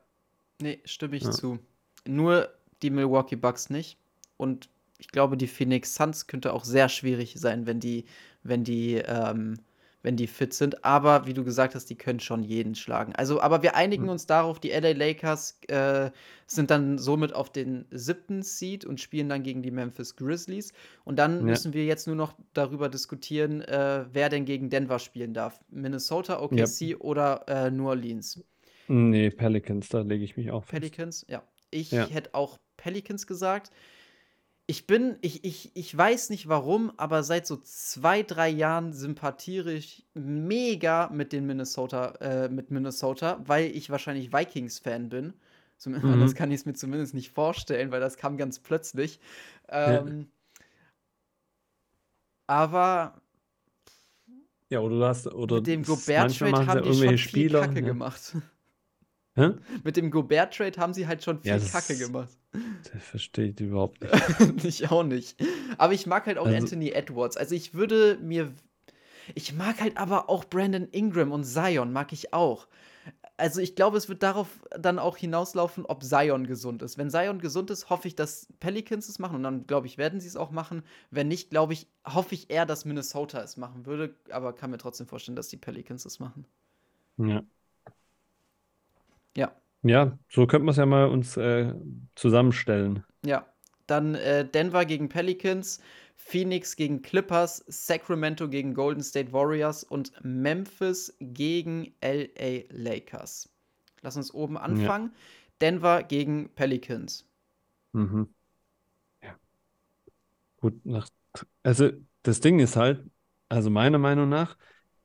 Nee, stimme ich Ja. zu. Nur die Milwaukee Bucks nicht. Und ich glaube, die Phoenix Suns könnte auch sehr schwierig sein, wenn die, wenn die, ähm, wenn die fit sind. Aber wie du gesagt hast, die können schon jeden schlagen. Also, aber wir einigen Hm. uns darauf, die LA Lakers äh, sind dann somit auf den siebten Seed und spielen dann gegen die Memphis Grizzlies. Und dann Ja. müssen wir jetzt nur noch darüber diskutieren, äh, wer denn gegen Denver spielen darf. Minnesota, OKC oder äh, New Orleans. Nee, Pelicans, da lege ich mich auch fest. Pelicans, ja. Ich Ja. hätte auch Pelicans gesagt. Ich bin, ich, ich, ich weiß nicht warum, aber seit so zwei, drei Jahren sympathiere ich mega mit den Minnesota, äh, mit Minnesota, weil ich wahrscheinlich Vikings-Fan bin. Zum, (laughs) Mhm. Anders kann ich es mir zumindest nicht vorstellen, weil das kam ganz plötzlich. Ähm, Aber Ja, oder du hast, oder mit dem machen sie haben die schon viel Spieler. Kacke ja. gemacht. Hä? Mit dem Gobert-Trade haben sie halt schon viel Ja, Kacke gemacht. Das verstehe ich überhaupt nicht. (laughs) ich auch nicht. Aber ich mag halt auch Also- Anthony Edwards. Also ich würde mir. Ich mag halt aber auch Brandon Ingram und Zion mag ich auch. Also ich glaube, es wird darauf dann auch hinauslaufen, ob Zion gesund ist. Wenn Zion gesund ist, hoffe ich, dass Pelicans es machen und dann glaube ich, werden sie es auch machen. Wenn nicht, glaube ich, hoffe ich eher, dass Minnesota es machen würde, aber kann mir trotzdem vorstellen, dass die Pelicans es machen. Ja. Ja. Ja, so könnten wir es ja mal uns äh, zusammenstellen. Ja, dann äh, Denver gegen Pelicans, Phoenix gegen Clippers, Sacramento gegen Golden State Warriors und Memphis gegen LA Lakers. Lass uns oben anfangen. Denver gegen Pelicans. Mhm. Ja. Gut, nach, also das Ding ist halt, also meiner Meinung nach,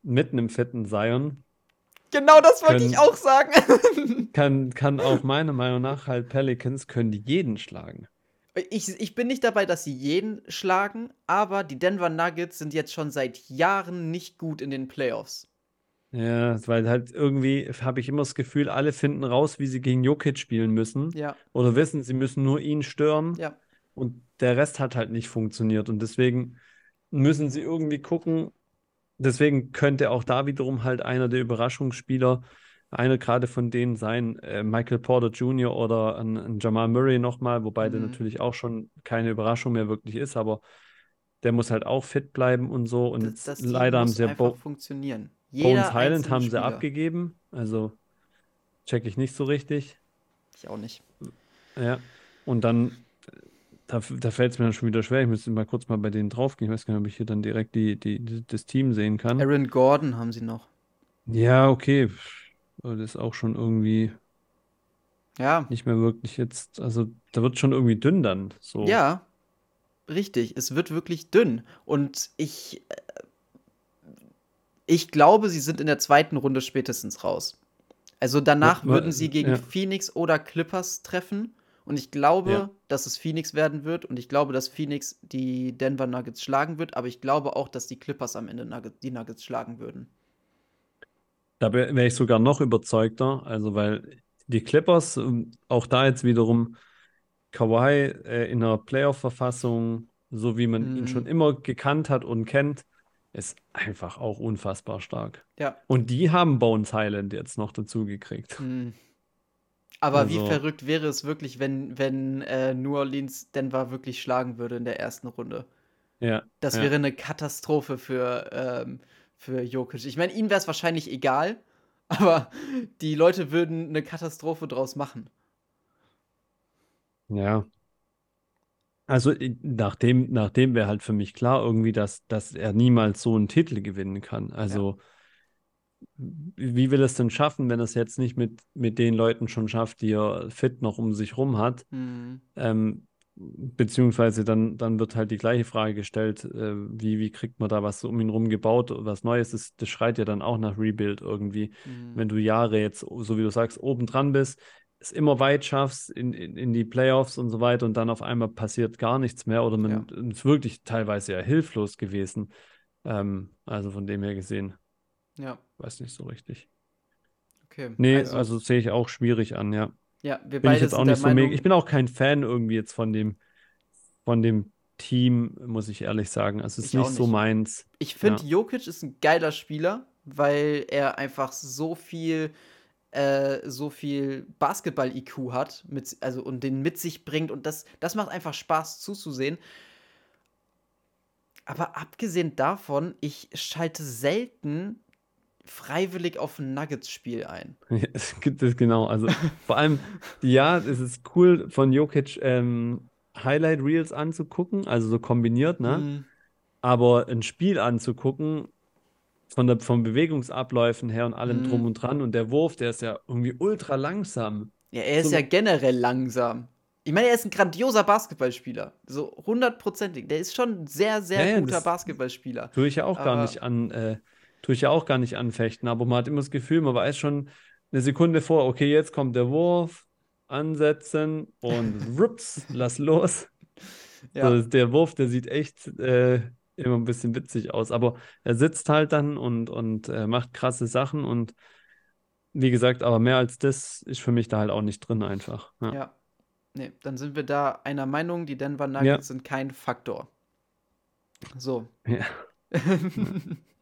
mit einem fetten Zion Genau das wollte Können- ich auch sagen. (laughs) kann, kann auch meiner Meinung nach halt Pelicans können die jeden schlagen. ich, ich bin nicht dabei, dass sie jeden schlagen, aber die Denver Nuggets sind jetzt schon seit Jahren nicht gut in den Playoffs. Ja, weil halt irgendwie habe ich immer das Gefühl, alle finden raus, wie sie gegen Jokic spielen müssen Ja, oder wissen, sie müssen nur ihn stören ja. und der Rest hat halt nicht funktioniert und deswegen müssen sie irgendwie gucken. Deswegen könnte auch da wiederum halt einer der Überraschungsspieler, einer gerade von denen sein, äh, Michael Porter Jr. oder ein, ein Jamal Murray nochmal, wobei der Mhm. natürlich auch schon keine Überraschung mehr wirklich ist, aber der muss halt auch fit bleiben und so. Und Das, das leider haben sie ja Bo funktionieren. Bones Jeder Highland einzelne haben sie Spieler. abgegeben, also check ich nicht so richtig. Ich auch nicht. Ja, und dann, da, da fällt es mir dann schon wieder schwer. Ich müsste mal kurz mal bei denen draufgehen. Ich weiß gar nicht, ob ich hier dann direkt die, die, die, das Team sehen kann. Aaron Gordon haben sie noch. Ja, okay. Das ist auch schon irgendwie Ja, nicht mehr wirklich jetzt. Also, da wird schon irgendwie dünn dann. So. ja, richtig. Es wird wirklich dünn. Und ich, äh, ich glaube, sie sind in der zweiten Runde spätestens raus. Also danach Ja, würden sie gegen ja. Phoenix oder Clippers treffen. Und ich glaube, Ja. dass es Phoenix werden wird. Und ich glaube, dass Phoenix die Denver Nuggets schlagen wird. Aber ich glaube auch, dass die Clippers am Ende Nugget, die Nuggets schlagen würden. Da wäre ich sogar noch überzeugter. Also, weil die Clippers, ähm, auch da jetzt wiederum Kawhi äh, in einer Playoff-Verfassung, so wie man ihn Mhm. schon immer gekannt hat und kennt, ist einfach auch unfassbar stark. Ja. Und die haben Bones Highland jetzt noch dazu gekriegt. Hm. Aber wie Also- verrückt wäre es wirklich, wenn, wenn äh, New Orleans Denver wirklich schlagen würde in der ersten Runde? Ja, Das ja. wäre eine Katastrophe für, ähm, für Jokic. Ich meine, ihnen wäre es wahrscheinlich egal, (laughs) aber die Leute würden eine Katastrophe draus machen. Ja. Also i- nachdem, nachdem wäre halt für mich klar irgendwie, dass, dass er niemals so einen Titel gewinnen kann. Also wie will es denn schaffen, wenn es jetzt nicht mit, mit den Leuten schon schafft, die er fit noch um sich rum hat? Hm. Ähm, beziehungsweise dann, dann wird halt die gleiche Frage gestellt, äh, wie, wie kriegt man da was um ihn rum gebaut, was Neues ist, das schreit ja dann auch nach Rebuild irgendwie. Hm. Wenn du Jahre jetzt, so wie du sagst, oben dran bist, es immer weit schaffst in, in, in die Playoffs und so weiter und dann auf einmal passiert gar nichts mehr oder man ist wirklich teilweise ja hilflos gewesen. Ähm, also von dem her gesehen, Ja, weiß nicht so richtig. okay. Nee, also, sehe ich auch schwierig an, ja. ja, wir Bin ich beide jetzt auch nicht so mega. Ich bin auch kein Fan irgendwie jetzt von dem, von dem Team, muss ich ehrlich sagen. Also es ist Ich auch nicht so nicht. meins. Ich finde, Ja. Jokic ist ein geiler Spieler, weil er einfach so viel, äh, so viel Basketball-IQ hat, mit, also und den mit sich bringt und das, das macht einfach Spaß zuzusehen. Aber abgesehen davon, ich schalte selten freiwillig auf ein Nuggets-Spiel ein. (laughs) Ja, es gibt es genau. Also vor allem, ja, es ist cool von Jokic ähm, Highlight Reels anzugucken, also so kombiniert, ne? Mhm. Aber ein Spiel anzugucken, von der, von Bewegungsabläufen her und allem Mhm. drum und dran und der Wurf, der ist ja irgendwie ultra langsam. Ja, er ist So- ja generell langsam. Ich meine, er ist ein grandioser Basketballspieler. So hundertprozentig. Der ist schon ein sehr, sehr Ja, guter das- Basketballspieler. Tue ich ja auch gar Aber- nicht an, äh, tue ich ja auch gar nicht anfechten, aber man hat immer das Gefühl, man weiß schon eine Sekunde vor, okay, jetzt kommt der Wurf, ansetzen und (laughs) rups, lass los. Ja. So, der Wurf, der sieht echt äh, immer ein bisschen witzig aus, aber er sitzt halt dann und, und äh, macht krasse Sachen und wie gesagt, aber mehr als das ist für mich da halt auch nicht drin einfach. Ja. Ja. Nee, dann sind wir da einer Meinung, die Denver Nuggets sind kein Faktor. So. Ja. (laughs)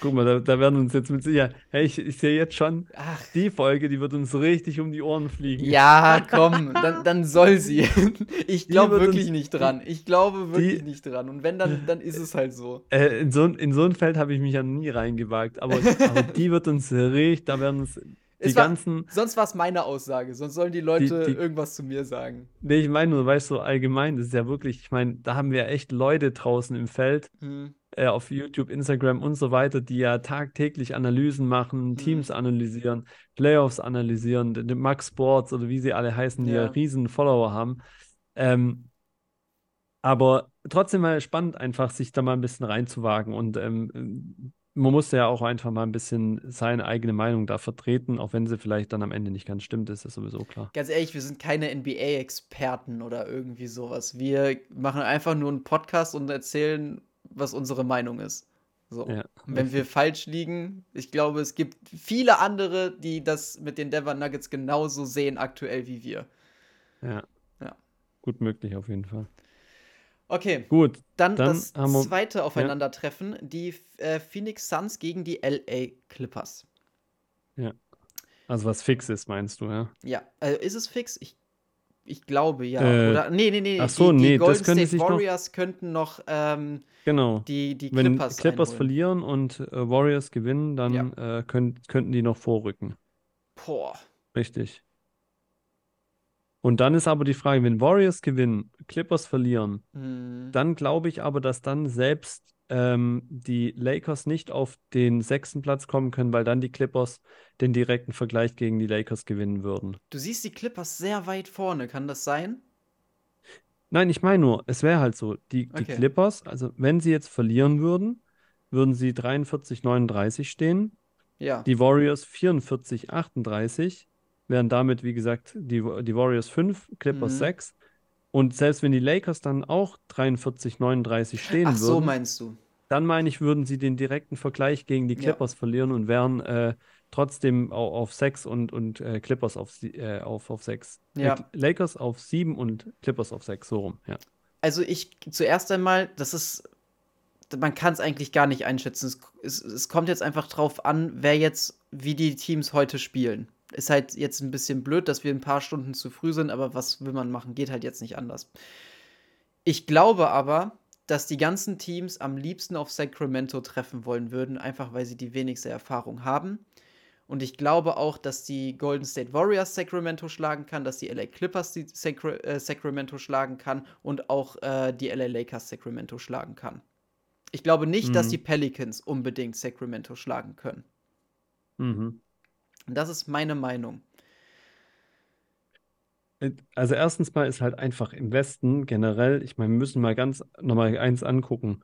Guck mal, da, da werden uns jetzt mit Sicherheit, hey, ich, ich sehe jetzt schon, Ach, die Folge, die wird uns richtig um die Ohren fliegen. ja, komm, dann, dann soll sie. (laughs) Ich glaube wirklich uns- nicht dran. Ich glaube wirklich die- nicht dran. Und wenn, dann, dann ist es halt so. Äh, in, so, ein- in so ein Feld habe ich mich ja nie reingewagt, aber, aber die wird uns richtig, da werden uns die war- ganzen, Sonst war es meine Aussage, sonst sollen die Leute die- irgendwas zu mir sagen. nee, ich meine nur, weißt du, so allgemein, das ist ja wirklich, ich meine, da haben wir echt Leute draußen im Feld, Hm. Äh, auf YouTube, Instagram und so weiter, die ja tagtäglich Analysen machen, Mhm. Teams analysieren, Playoffs analysieren, den Max Sports oder wie sie alle heißen, die ja, Ja. riesen Follower haben. Ähm, aber trotzdem mal spannend, einfach sich da mal ein bisschen reinzuwagen und ähm, man muss ja auch einfach mal ein bisschen seine eigene Meinung da vertreten, auch wenn sie vielleicht dann am Ende nicht ganz stimmt, ist das sowieso klar. Ganz ehrlich, wir sind keine NBA-Experten oder irgendwie sowas. Wir machen einfach nur einen Podcast und erzählen, was unsere Meinung ist. So. Ja, wenn wir falsch liegen, ich glaube, es gibt viele andere, die das mit den Denver Nuggets genauso sehen aktuell wie wir. Ja. Ja. Gut möglich auf jeden Fall. Okay, Gut, dann, Dann das zweite Aufeinandertreffen, die äh, Phoenix Suns gegen die LA Clippers. also was fix ist, meinst du, ja? Ja, äh, ist es fix? Ich, ich glaube ja. Äh, Oder nee, nee, nee, ach so, die, die nee, das Golden könnte State sich noch- Warriors könnten noch ähm, Genau. die, die Wenn Clippers Clippers verlieren und äh, Warriors gewinnen, dann äh, könnt, könnten die noch vorrücken. Boah. Richtig. Und dann ist aber die Frage, wenn Warriors gewinnen, Clippers verlieren, Hm. dann glaube ich aber, dass dann selbst ähm, die Lakers nicht auf den sechsten Platz kommen können, weil dann die Clippers den direkten Vergleich gegen die Lakers gewinnen würden. Du siehst die Clippers sehr weit vorne, kann das sein? Nein, ich meine nur, es wäre halt so, die, die Okay. Clippers, also wenn sie jetzt verlieren würden, würden sie 43, 39 stehen. Ja. Die Warriors 44, 38 wären damit, wie gesagt, die, die Warriors 5, Clippers Mhm. 6. Und selbst wenn die Lakers dann auch 43, 39 stehen Ach so, würden, meinst du? dann meine ich, würden sie den direkten Vergleich gegen die Ja. Clippers verlieren und wären äh, trotzdem au- auf 6 und, und äh, Clippers auf, sie- äh, auf, auf 6. Ja. Lakers auf 7 und Clippers auf 6, so rum, ja. Also ich zuerst einmal, das ist, man kann es eigentlich gar nicht einschätzen. Es, es, es kommt jetzt einfach drauf an, wer jetzt, wie die Teams heute spielen. Ist halt jetzt ein bisschen blöd, dass wir ein paar Stunden zu früh sind, aber was will man machen? Geht halt jetzt nicht anders. Ich glaube aber, dass die ganzen Teams am liebsten auf Sacramento treffen wollen würden, einfach weil sie die wenigste Erfahrung haben. Und ich glaube auch, dass die Golden State Warriors Sacramento schlagen kann, dass die LA Clippers die Sacra äh, Sacramento schlagen kann und auch äh, die LA Lakers Sacramento schlagen kann. Ich glaube nicht, dass Mhm. die Pelicans unbedingt Sacramento schlagen können. Mhm. Das ist meine Meinung. Äh, Also erstens mal ist halt einfach im Westen generell, ich meine, wir müssen mal ganz nochmal eins angucken.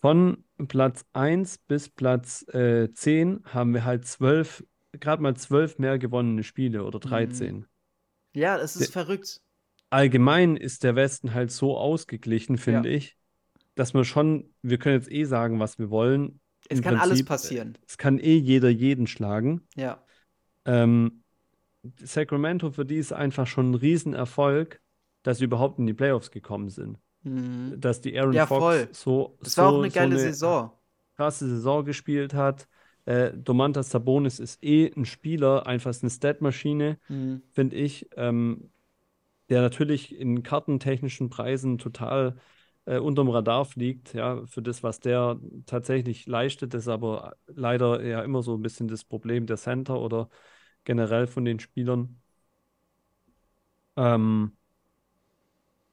Von Platz 1 bis Platz äh, 10 haben wir halt zwölf, gerade mal zwölf mehr gewonnene Spiele oder 13. Ja, es ist Der- verrückt. Allgemein ist der Westen halt so ausgeglichen, finde ich, dass wir schon, wir können jetzt eh sagen, was wir wollen. Es Im kann alles Prinzip, passieren. Es kann eh jeder jeden schlagen. Ja. Ähm, Sacramento, für die ist einfach schon ein Riesenerfolg, dass sie überhaupt in die Playoffs gekommen sind. Mhm. Dass die Aaron Ja, Fox voll. so, Es war auch so, eine so geile eine Saison. krasse Saison gespielt hat. Äh, Domantas Sabonis ist eh ein Spieler, einfach eine Statmaschine, Mhm. finde ich, ähm, der natürlich in kartentechnischen Preisen total äh, unterm Radar fliegt, ja, für das, was der tatsächlich leistet, ist aber leider ja immer so ein bisschen das Problem der Center oder generell von den Spielern. Ähm,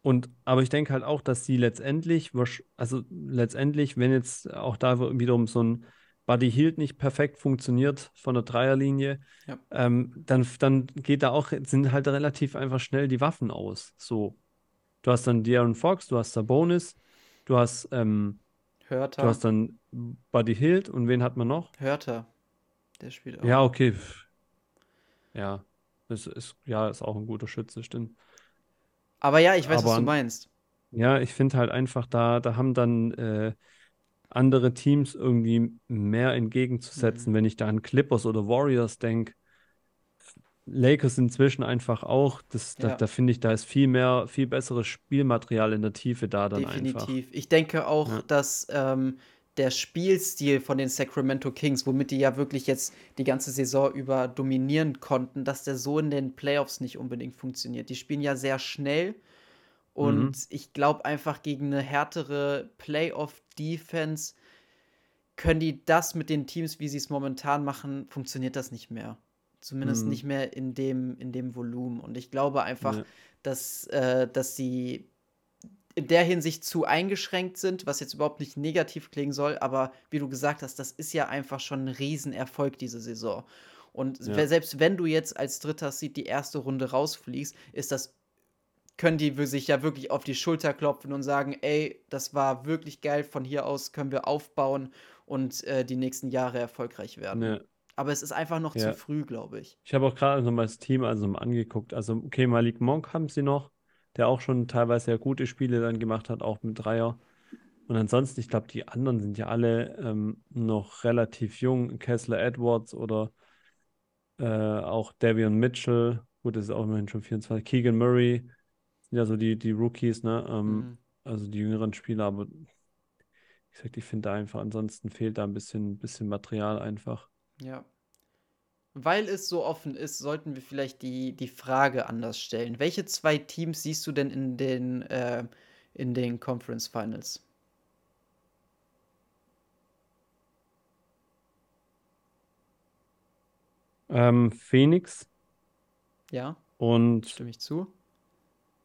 und, aber ich denke halt auch, dass sie letztendlich, also letztendlich, wenn jetzt auch da wiederum so ein Buddy Hield nicht perfekt funktioniert von der Dreierlinie, ja. ähm, dann, dann geht da auch, sind halt relativ einfach schnell die Waffen aus. So. Du hast dann De'Aaron Fox, du hast Sabonis, du hast, ähm, Hörter. du hast dann Buddy Hield und wen hat man noch? Hörter. Der spielt auch. Ja, okay. Ja. Ist, ist, ja, ist auch ein guter Schütze, stimmt. Aber ja, ich weiß, Aber, was du meinst. Ja, ich finde halt einfach, da, da haben dann äh, andere Teams irgendwie mehr entgegenzusetzen, mhm. wenn ich da an Clippers oder Warriors denke. Lakers inzwischen einfach auch. Das, ja. Da, da finde ich, da ist viel mehr, viel besseres Spielmaterial in der Tiefe da dann Definitiv. einfach. Definitiv. Ich denke auch, ja. dass ähm, der Spielstil von den Sacramento Kings, womit die ja wirklich jetzt die ganze Saison über dominieren konnten, dass der so in den Playoffs nicht unbedingt funktioniert. Die spielen ja sehr schnell und mhm. ich glaube einfach gegen eine härtere Playoff-Defense können die das mit den Teams, wie sie es momentan machen, funktioniert das nicht mehr. Zumindest mhm. nicht mehr in dem, in dem Volumen. Und ich glaube einfach, ja. dass, äh, dass sie in der Hinsicht zu eingeschränkt sind, was jetzt überhaupt nicht negativ klingen soll, aber wie du gesagt hast, das ist ja einfach schon ein Riesenerfolg diese Saison. Und ja. selbst wenn du jetzt als dritter Seed die erste Runde rausfliegst, ist das können die sich ja wirklich auf die Schulter klopfen und sagen, ey, das war wirklich geil, von hier aus können wir aufbauen und äh, die nächsten Jahre erfolgreich werden. Ja. Aber es ist einfach noch ja. zu früh, glaube ich. Ich habe auch gerade nochmal das Team also mal angeguckt. Also, okay, Malik Monk haben sie noch der auch schon teilweise sehr gute Spiele dann gemacht hat, auch mit Dreier. Und ansonsten, ich glaube, die anderen sind ja alle ähm, noch relativ jung. Kessler Edwards oder äh, auch Davion Mitchell. Gut, das ist auch immerhin schon 24. Keegan Murray sind ja so die, die Rookies, ne? Ähm, mhm. Also die jüngeren Spieler, aber ich sag, ich finde da einfach, ansonsten fehlt da ein bisschen, bisschen Material einfach. Ja, weil es so offen ist, sollten wir vielleicht die, die Frage anders stellen. Welche zwei Teams siehst du denn in den, äh, in den Conference Finals? Ähm, Phoenix. Ja. Und. Stimme ich zu.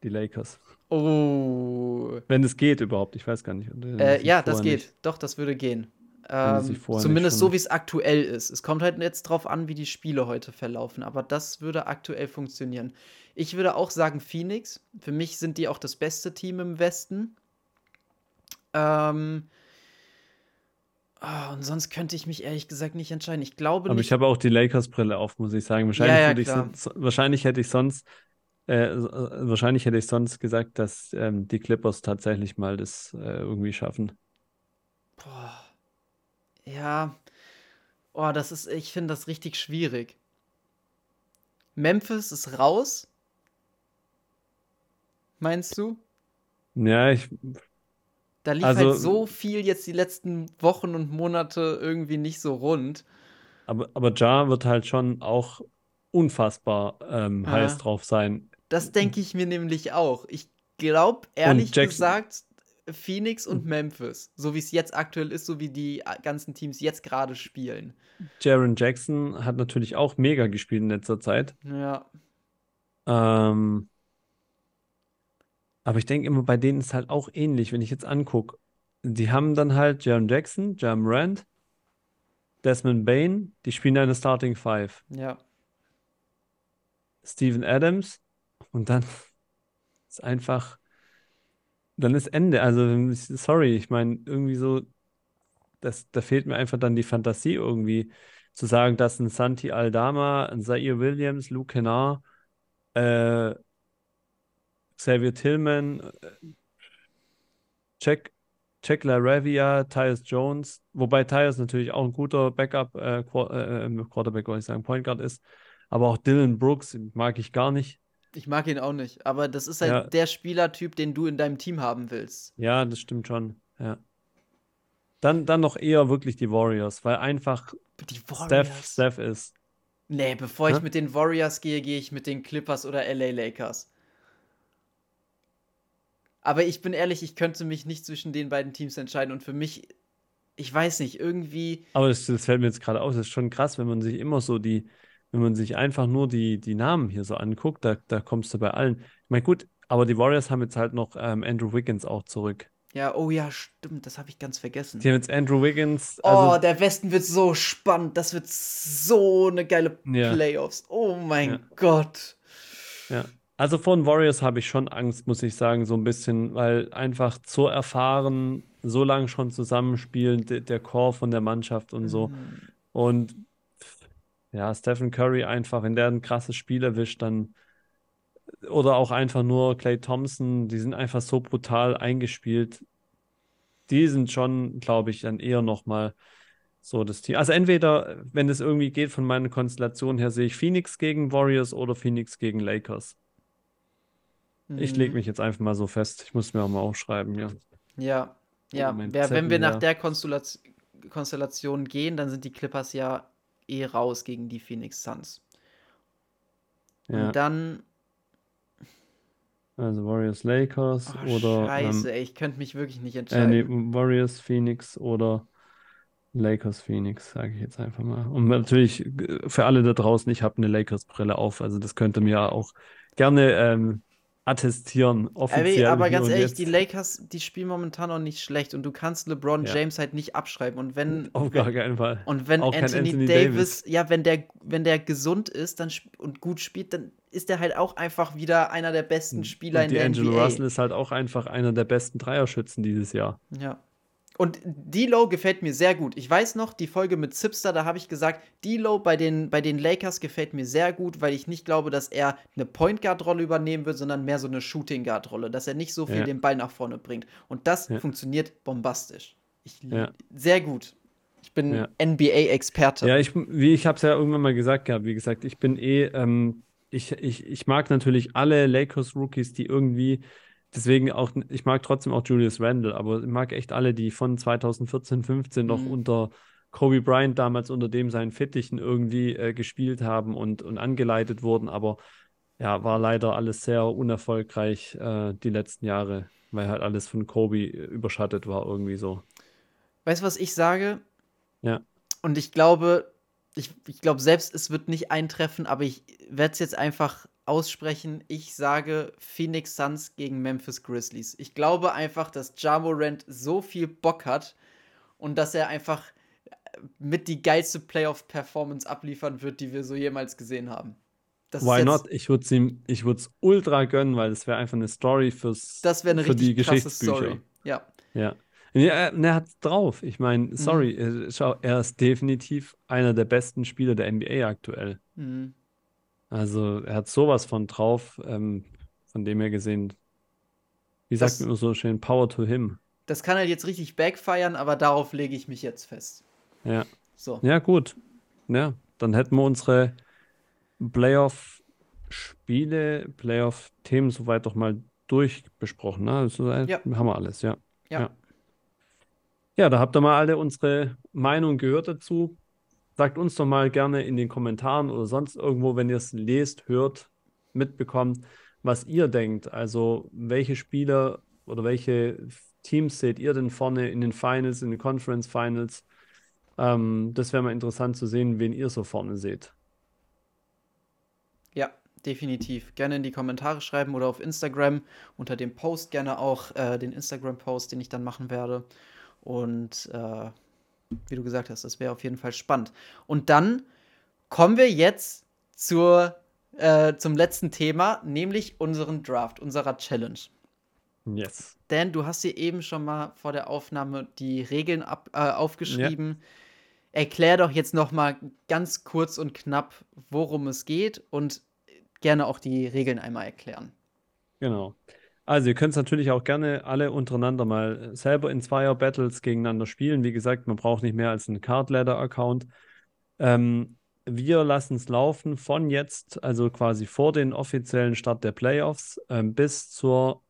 Die Lakers. Oh. Wenn es geht überhaupt, ich weiß gar nicht. Äh, ja, das geht. Nicht. Doch, das würde gehen. Ähm, zumindest so, wie es aktuell ist. Es kommt halt jetzt drauf an, wie die Spiele heute verlaufen, aber das würde aktuell funktionieren. Ich würde auch sagen Phoenix. Für mich sind die auch das beste Team im Westen. Ähm, oh, und sonst könnte ich mich ehrlich gesagt nicht entscheiden. Ich glaube Aber nicht. ich habe auch die Lakers-Brille auf, muss ich sagen. Wahrscheinlich, ja, ja, ich wahrscheinlich hätte ich sonst äh, äh, wahrscheinlich hätte ich sonst gesagt, dass ähm, die Clippers tatsächlich mal das äh, irgendwie schaffen. Boah. Ja. Oh, das ist, ich finde das richtig schwierig. Memphis ist raus. Meinst du? Ja, ich. Da lief also, halt so viel jetzt die letzten Wochen und Monate irgendwie nicht so rund. Aber, aber Ja wird halt schon auch unfassbar ähm, ja. heiß drauf sein. Das denke ich mir nämlich auch. Ich glaube, ehrlich gesagt, Phoenix und hm. Memphis, so wie es jetzt aktuell ist, so wie die äh, ganzen Teams jetzt gerade spielen. Jaron Jackson hat natürlich auch mega gespielt in letzter Zeit. Ja. Ähm, aber ich denke immer, bei denen ist halt auch ähnlich, wenn ich jetzt angucke. Die haben dann halt Jaron Jackson, Jam Rand, Desmond Bain, die spielen eine Starting Five. Ja. Steven Adams und dann (laughs) ist einfach dann ist Ende. Also, sorry, ich meine, irgendwie so, das, da fehlt mir einfach dann die Fantasie irgendwie zu sagen, dass ein Santi Aldama, ein Zaire Williams, Luke Kennard, äh, Xavier Tillman, äh, Jack, Jack LaRavia, Tyus Jones, wobei Tyus natürlich auch ein guter Backup, äh, äh, äh, Quarterback, wollte ich sagen, Point Guard ist, aber auch Dylan Brooks mag ich gar nicht. Ich mag ihn auch nicht, aber das ist halt ja. der Spielertyp, den du in deinem Team haben willst. Ja, das stimmt schon. Ja. Dann, dann noch eher wirklich die Warriors, weil einfach. Steph, Steph ist. Nee, bevor Hä? ich mit den Warriors gehe, gehe ich mit den Clippers oder LA Lakers. Aber ich bin ehrlich, ich könnte mich nicht zwischen den beiden Teams entscheiden. Und für mich, ich weiß nicht, irgendwie. Aber das, das fällt mir jetzt gerade aus, das ist schon krass, wenn man sich immer so die, wenn man sich einfach nur die, die Namen hier so anguckt, da, da kommst du bei allen. Ich meine, gut, aber die Warriors haben jetzt halt noch ähm, Andrew Wiggins auch zurück. Ja, oh ja, stimmt, das habe ich ganz vergessen. Die haben jetzt Andrew Wiggins. Also, oh, der Westen wird so spannend. Das wird so eine geile ja. Playoffs. Oh mein ja. Gott. Ja. Also von Warriors habe ich schon Angst, muss ich sagen, so ein bisschen, weil einfach so erfahren, so lange schon zusammenspielen, de der Core von der Mannschaft und so. Mhm. Und ja, Stephen Curry einfach, wenn der ein krasses Spiel erwischt, dann oder auch einfach nur Clay Thompson, die sind einfach so brutal eingespielt. Die sind schon, glaube ich, dann eher nochmal so das Team. Also entweder, wenn es irgendwie geht von meiner Konstellation her, sehe ich Phoenix gegen Warriors oder Phoenix gegen Lakers. Mhm. Ich lege mich jetzt einfach mal so fest. Ich muss mir auch mal aufschreiben, ja. Ja, ja. Wer, wenn wir nach der Konstellation, Konstellation gehen, dann sind die Clippers ja eh raus gegen die Phoenix Suns. Ja. Und dann also Warriors Lakers oh, oder. Scheiße, ähm, ey, ich könnte mich wirklich nicht entscheiden. Äh, nee, Warriors Phoenix oder Lakers Phoenix, sage ich jetzt einfach mal. Und natürlich äh, für alle da draußen, ich habe eine Lakers-Brille auf, also das könnte mir auch gerne ähm, attestieren, offiziell. Aber, aber ganz ehrlich, jetzt. die Lakers, die spielen momentan noch nicht schlecht und du kannst LeBron ja. James halt nicht abschreiben. Und wenn. (laughs) Auf gar keinen Fall. Und wenn Anthony, Anthony, Davis, Davis, ja, wenn der, wenn der gesund ist dann, und gut spielt, dann ist er halt auch einfach wieder einer der besten Spieler und in der Angelo NBA. Russell ist halt auch einfach einer der besten Dreierschützen dieses Jahr. Ja. Und D-Low gefällt mir sehr gut. Ich weiß noch, die Folge mit Zipster, da habe ich gesagt, D-Low bei den, bei den Lakers gefällt mir sehr gut, weil ich nicht glaube, dass er eine Point Guard-Rolle übernehmen wird, sondern mehr so eine Shooting Guard-Rolle, dass er nicht so viel ja. den Ball nach vorne bringt. Und das ja. funktioniert bombastisch. Ich, ja. Sehr gut. Ich bin NBA-Experte. Ja, ich, wie ich habe es ja irgendwann mal gesagt gehabt, wie gesagt, ich bin eh, ähm, ich, ich, ich mag natürlich alle Lakers-Rookies, die irgendwie deswegen auch, ich mag trotzdem auch Julius Randle, aber ich mag echt alle, die von 2014, 15 noch mhm. unter Kobe Bryant damals unter dem seinen Fittichen irgendwie äh, gespielt haben und, und angeleitet wurden, aber ja, war leider alles sehr unerfolgreich äh, die letzten Jahre, weil halt alles von Kobe äh, überschattet war irgendwie so. Weißt du, was ich sage? Ja. Und ich glaube, ich, ich glaube selbst, es wird nicht eintreffen, aber ich werde es jetzt einfach aussprechen. Ich sage Phoenix Suns gegen Memphis Grizzlies. Ich glaube einfach, dass Jamorant so viel Bock hat und dass er einfach mit die geilste Playoff-Performance abliefern wird, die wir so jemals gesehen haben. Das Why not? Ich würde es ihm, ich würde es ultra gönnen, weil das wäre einfach eine Story fürs das eine für die Geschichtsbücher. Story. Ja. Ja. Ja, er hat es drauf. Ich meine, sorry, mhm. schau, er ist definitiv einer der besten Spieler der NBA aktuell. Mhm. Also er hat sowas von drauf, ähm, von dem her gesehen, wie sagt man so schön, Power to him. Das kann halt jetzt richtig backfeiern, aber darauf lege ich mich jetzt fest. Ja. So. Ja, gut. Ja, dann hätten wir unsere Playoff-Spiele, Playoff-Themen soweit doch mal durchbesprochen. Ne? Also, äh, ja. Haben wir alles, ja. ja. Ja. Ja, da habt ihr mal alle unsere Meinung gehört dazu. Sagt uns doch mal gerne in den Kommentaren oder sonst irgendwo, wenn ihr es lest, hört, mitbekommt, was ihr denkt. Also welche Spieler oder welche Teams seht ihr denn vorne in den Finals, in den Conference Finals? Ähm, das wäre mal interessant zu sehen, wen ihr so vorne seht. Ja, definitiv. Gerne in die Kommentare schreiben oder auf Instagram unter dem Post gerne auch äh, den Instagram-Post, den ich dann machen werde. Und äh, wie du gesagt hast, das wäre auf jeden Fall spannend. Und dann kommen wir jetzt zur, äh, zum letzten Thema, nämlich unseren Draft, unserer Challenge. Yes. Dan, du hast dir eben schon mal vor der Aufnahme die Regeln ab, äh, aufgeschrieben. Ja. Erklär doch jetzt noch mal ganz kurz und knapp, worum es geht und gerne auch die Regeln einmal erklären. Genau. Also, ihr könnt es natürlich auch gerne alle untereinander mal selber in Zweier-Battles gegeneinander spielen. Wie gesagt, man braucht nicht mehr als einen Card-Ladder-Account. Ähm, wir lassen es laufen von jetzt, also quasi vor den offiziellen Start der Playoffs, ähm, bis zur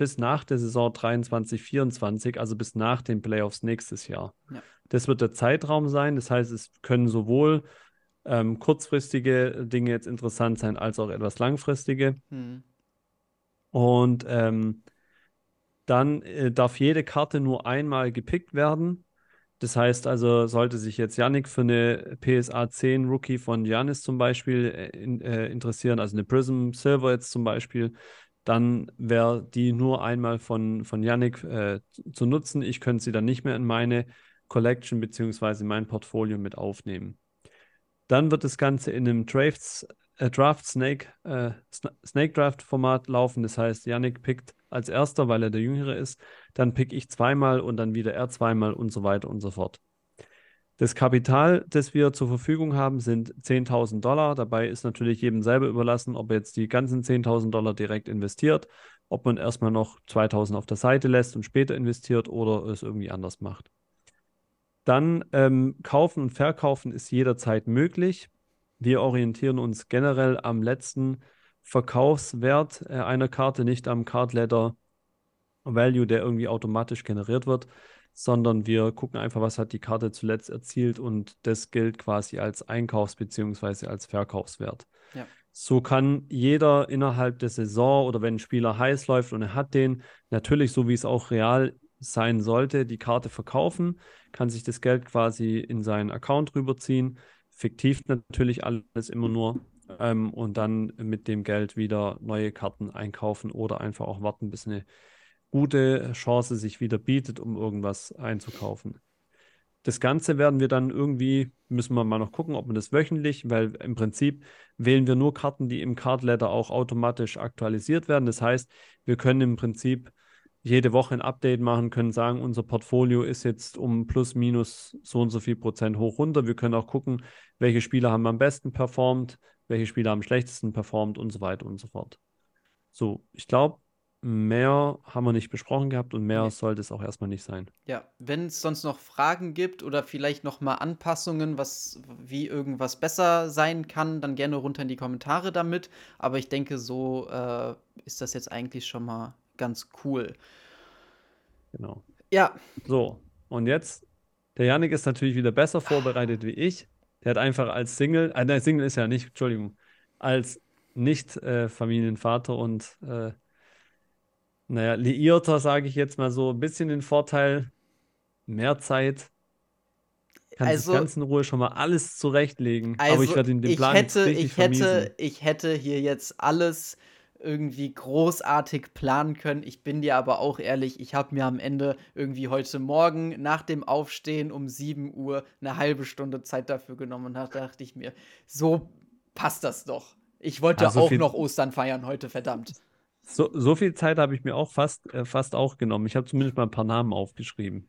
bis nach der Saison 23, 24, also bis nach den Playoffs nächstes Jahr. Ja. Das wird der Zeitraum sein. Das heißt, es können sowohl ähm, kurzfristige Dinge jetzt interessant sein, als auch etwas langfristige. Mhm. Und ähm, Dann äh, darf jede Karte nur einmal gepickt werden. Das heißt also, sollte sich jetzt Yannick für eine PSA 10 Rookie von Giannis zum Beispiel äh, in, äh, interessieren, also eine Prism Silver jetzt zum Beispiel, dann wäre die nur einmal von, von Yannick äh, zu nutzen. Ich könnte sie dann nicht mehr in meine Collection bzw. mein Portfolio mit aufnehmen. Dann wird das Ganze in einem Drafts, äh, Draft Snake, äh, Snake Draft Format laufen. Das heißt, Yannick pickt als erster, weil er der Jüngere ist. Dann pick ich zweimal und dann wieder er zweimal und so weiter und so fort. Das Kapital, das wir zur Verfügung haben, sind 10.000 Dollar. Dabei ist natürlich jedem selber überlassen, ob er jetzt die ganzen 10.000 Dollar direkt investiert, ob man erstmal noch 2.000 auf der Seite lässt und später investiert oder es irgendwie anders macht. Dann ähm, kaufen und verkaufen ist jederzeit möglich. Wir orientieren uns generell am letzten Verkaufswert äh, einer Karte, nicht am Card Letter Value, der irgendwie automatisch generiert wird, sondern wir gucken einfach, was hat die Karte zuletzt erzielt und das gilt quasi als Einkaufs- bzw. als Verkaufswert. Ja. So kann jeder innerhalb der Saison oder wenn ein Spieler heiß läuft und er hat den, natürlich so wie es auch real sein sollte, die Karte verkaufen, kann sich das Geld quasi in seinen Account rüberziehen. Fiktiv natürlich alles immer nur. Ähm, und dann mit dem Geld wieder neue Karten einkaufen oder einfach auch warten, bis eine gute Chance sich wieder bietet, um irgendwas einzukaufen. Das Ganze werden wir dann irgendwie, müssen wir mal noch gucken, ob wir das wöchentlich, weil im Prinzip wählen wir nur Karten, die im Card Letter auch automatisch aktualisiert werden. Das heißt, wir können im Prinzip jede Woche ein Update machen, können sagen, unser Portfolio ist jetzt um plus minus so und so viel Prozent hoch runter. Wir können auch gucken, welche Spieler haben am besten performt, welche Spieler am schlechtesten performt und so weiter und so fort. So, ich glaube, mehr haben wir nicht besprochen gehabt und mehr nee. sollte es auch erstmal nicht sein. Ja, wenn es sonst noch Fragen gibt oder vielleicht noch mal Anpassungen, was wie irgendwas besser sein kann, dann gerne runter in die Kommentare damit. Aber ich denke, so äh, ist das jetzt eigentlich schon mal ganz cool. Genau. Ja. So, und jetzt, der Janik ist natürlich wieder besser vorbereitet wie ich. Der hat einfach als Single, äh, nein, Single ist ja nicht, Entschuldigung, als Nicht-Familienvater äh, und, äh, naja, Liierter, sage ich jetzt mal so, ein bisschen den Vorteil, mehr Zeit, kann also, sich ganz in Ruhe schon mal alles zurechtlegen. Also aber ich werde den Plan hätte, ich hätte, ich hätte hier jetzt alles irgendwie großartig planen können. Ich bin dir aber auch ehrlich, ich habe mir am Ende irgendwie heute Morgen nach dem Aufstehen um 7 Uhr eine halbe Stunde Zeit dafür genommen und da dachte ich mir, so passt das doch. Ich wollte also auch noch Ostern feiern heute, verdammt. So, so viel Zeit habe ich mir auch fast, äh, fast auch genommen. Ich habe zumindest mal ein paar Namen aufgeschrieben.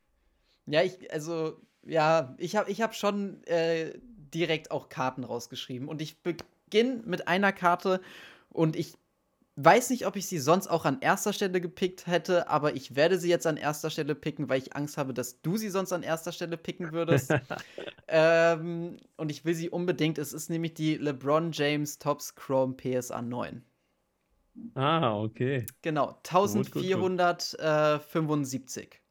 Ja, ich, also, ja, ich habe ich hab schon äh, direkt auch Karten rausgeschrieben. Und ich beginne mit einer Karte und ich weiß nicht, ob ich sie sonst auch an erster Stelle gepickt hätte, aber ich werde sie jetzt an erster Stelle picken, weil ich Angst habe, dass du sie sonst an erster Stelle picken würdest. (laughs) ähm, und ich will sie unbedingt. Es ist nämlich die LeBron James Tops Chrome PSA 9. Ah, okay. Genau, 1475.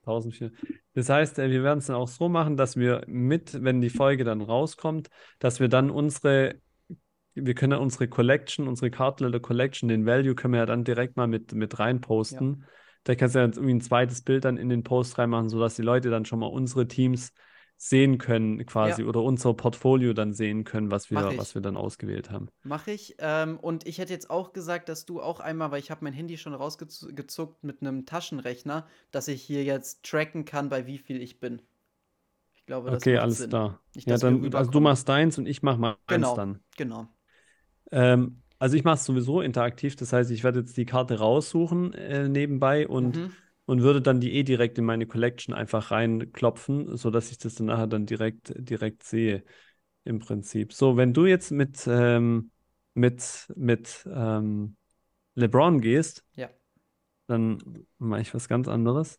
1400. Das heißt, äh, wir werden es dann auch so machen, dass wir mit, wenn die Folge dann rauskommt, dass wir dann unsere wir können ja unsere Collection, unsere Cardletter Collection, den Value können wir ja dann direkt mal mit, mit reinposten. Ja. Da kannst du ja irgendwie ein zweites Bild dann in den Post reinmachen, sodass die Leute dann schon mal unsere Teams sehen können, quasi, ja. oder unser Portfolio dann sehen können, was wir, was wir dann ausgewählt haben. Mache ich. Ähm, und ich hätte jetzt auch gesagt, dass du auch einmal, weil ich habe mein Handy schon rausgezuckt mit einem Taschenrechner, dass ich hier jetzt tracken kann, bei wie viel ich bin. Ich glaube, das Okay, alles Sinn. klar. Nicht, ja, dann, also du machst deins und ich mach mal genau, eins dann. Genau. Ähm, also ich mache es sowieso interaktiv, das heißt, ich werde jetzt die Karte raussuchen äh, nebenbei und, mhm. und würde dann die eh direkt in meine Collection einfach reinklopfen, sodass ich das dann nachher dann direkt, direkt sehe im Prinzip. So, wenn du jetzt mit, ähm, mit, mit ähm, LeBron gehst, ja. dann mache ich was ganz anderes.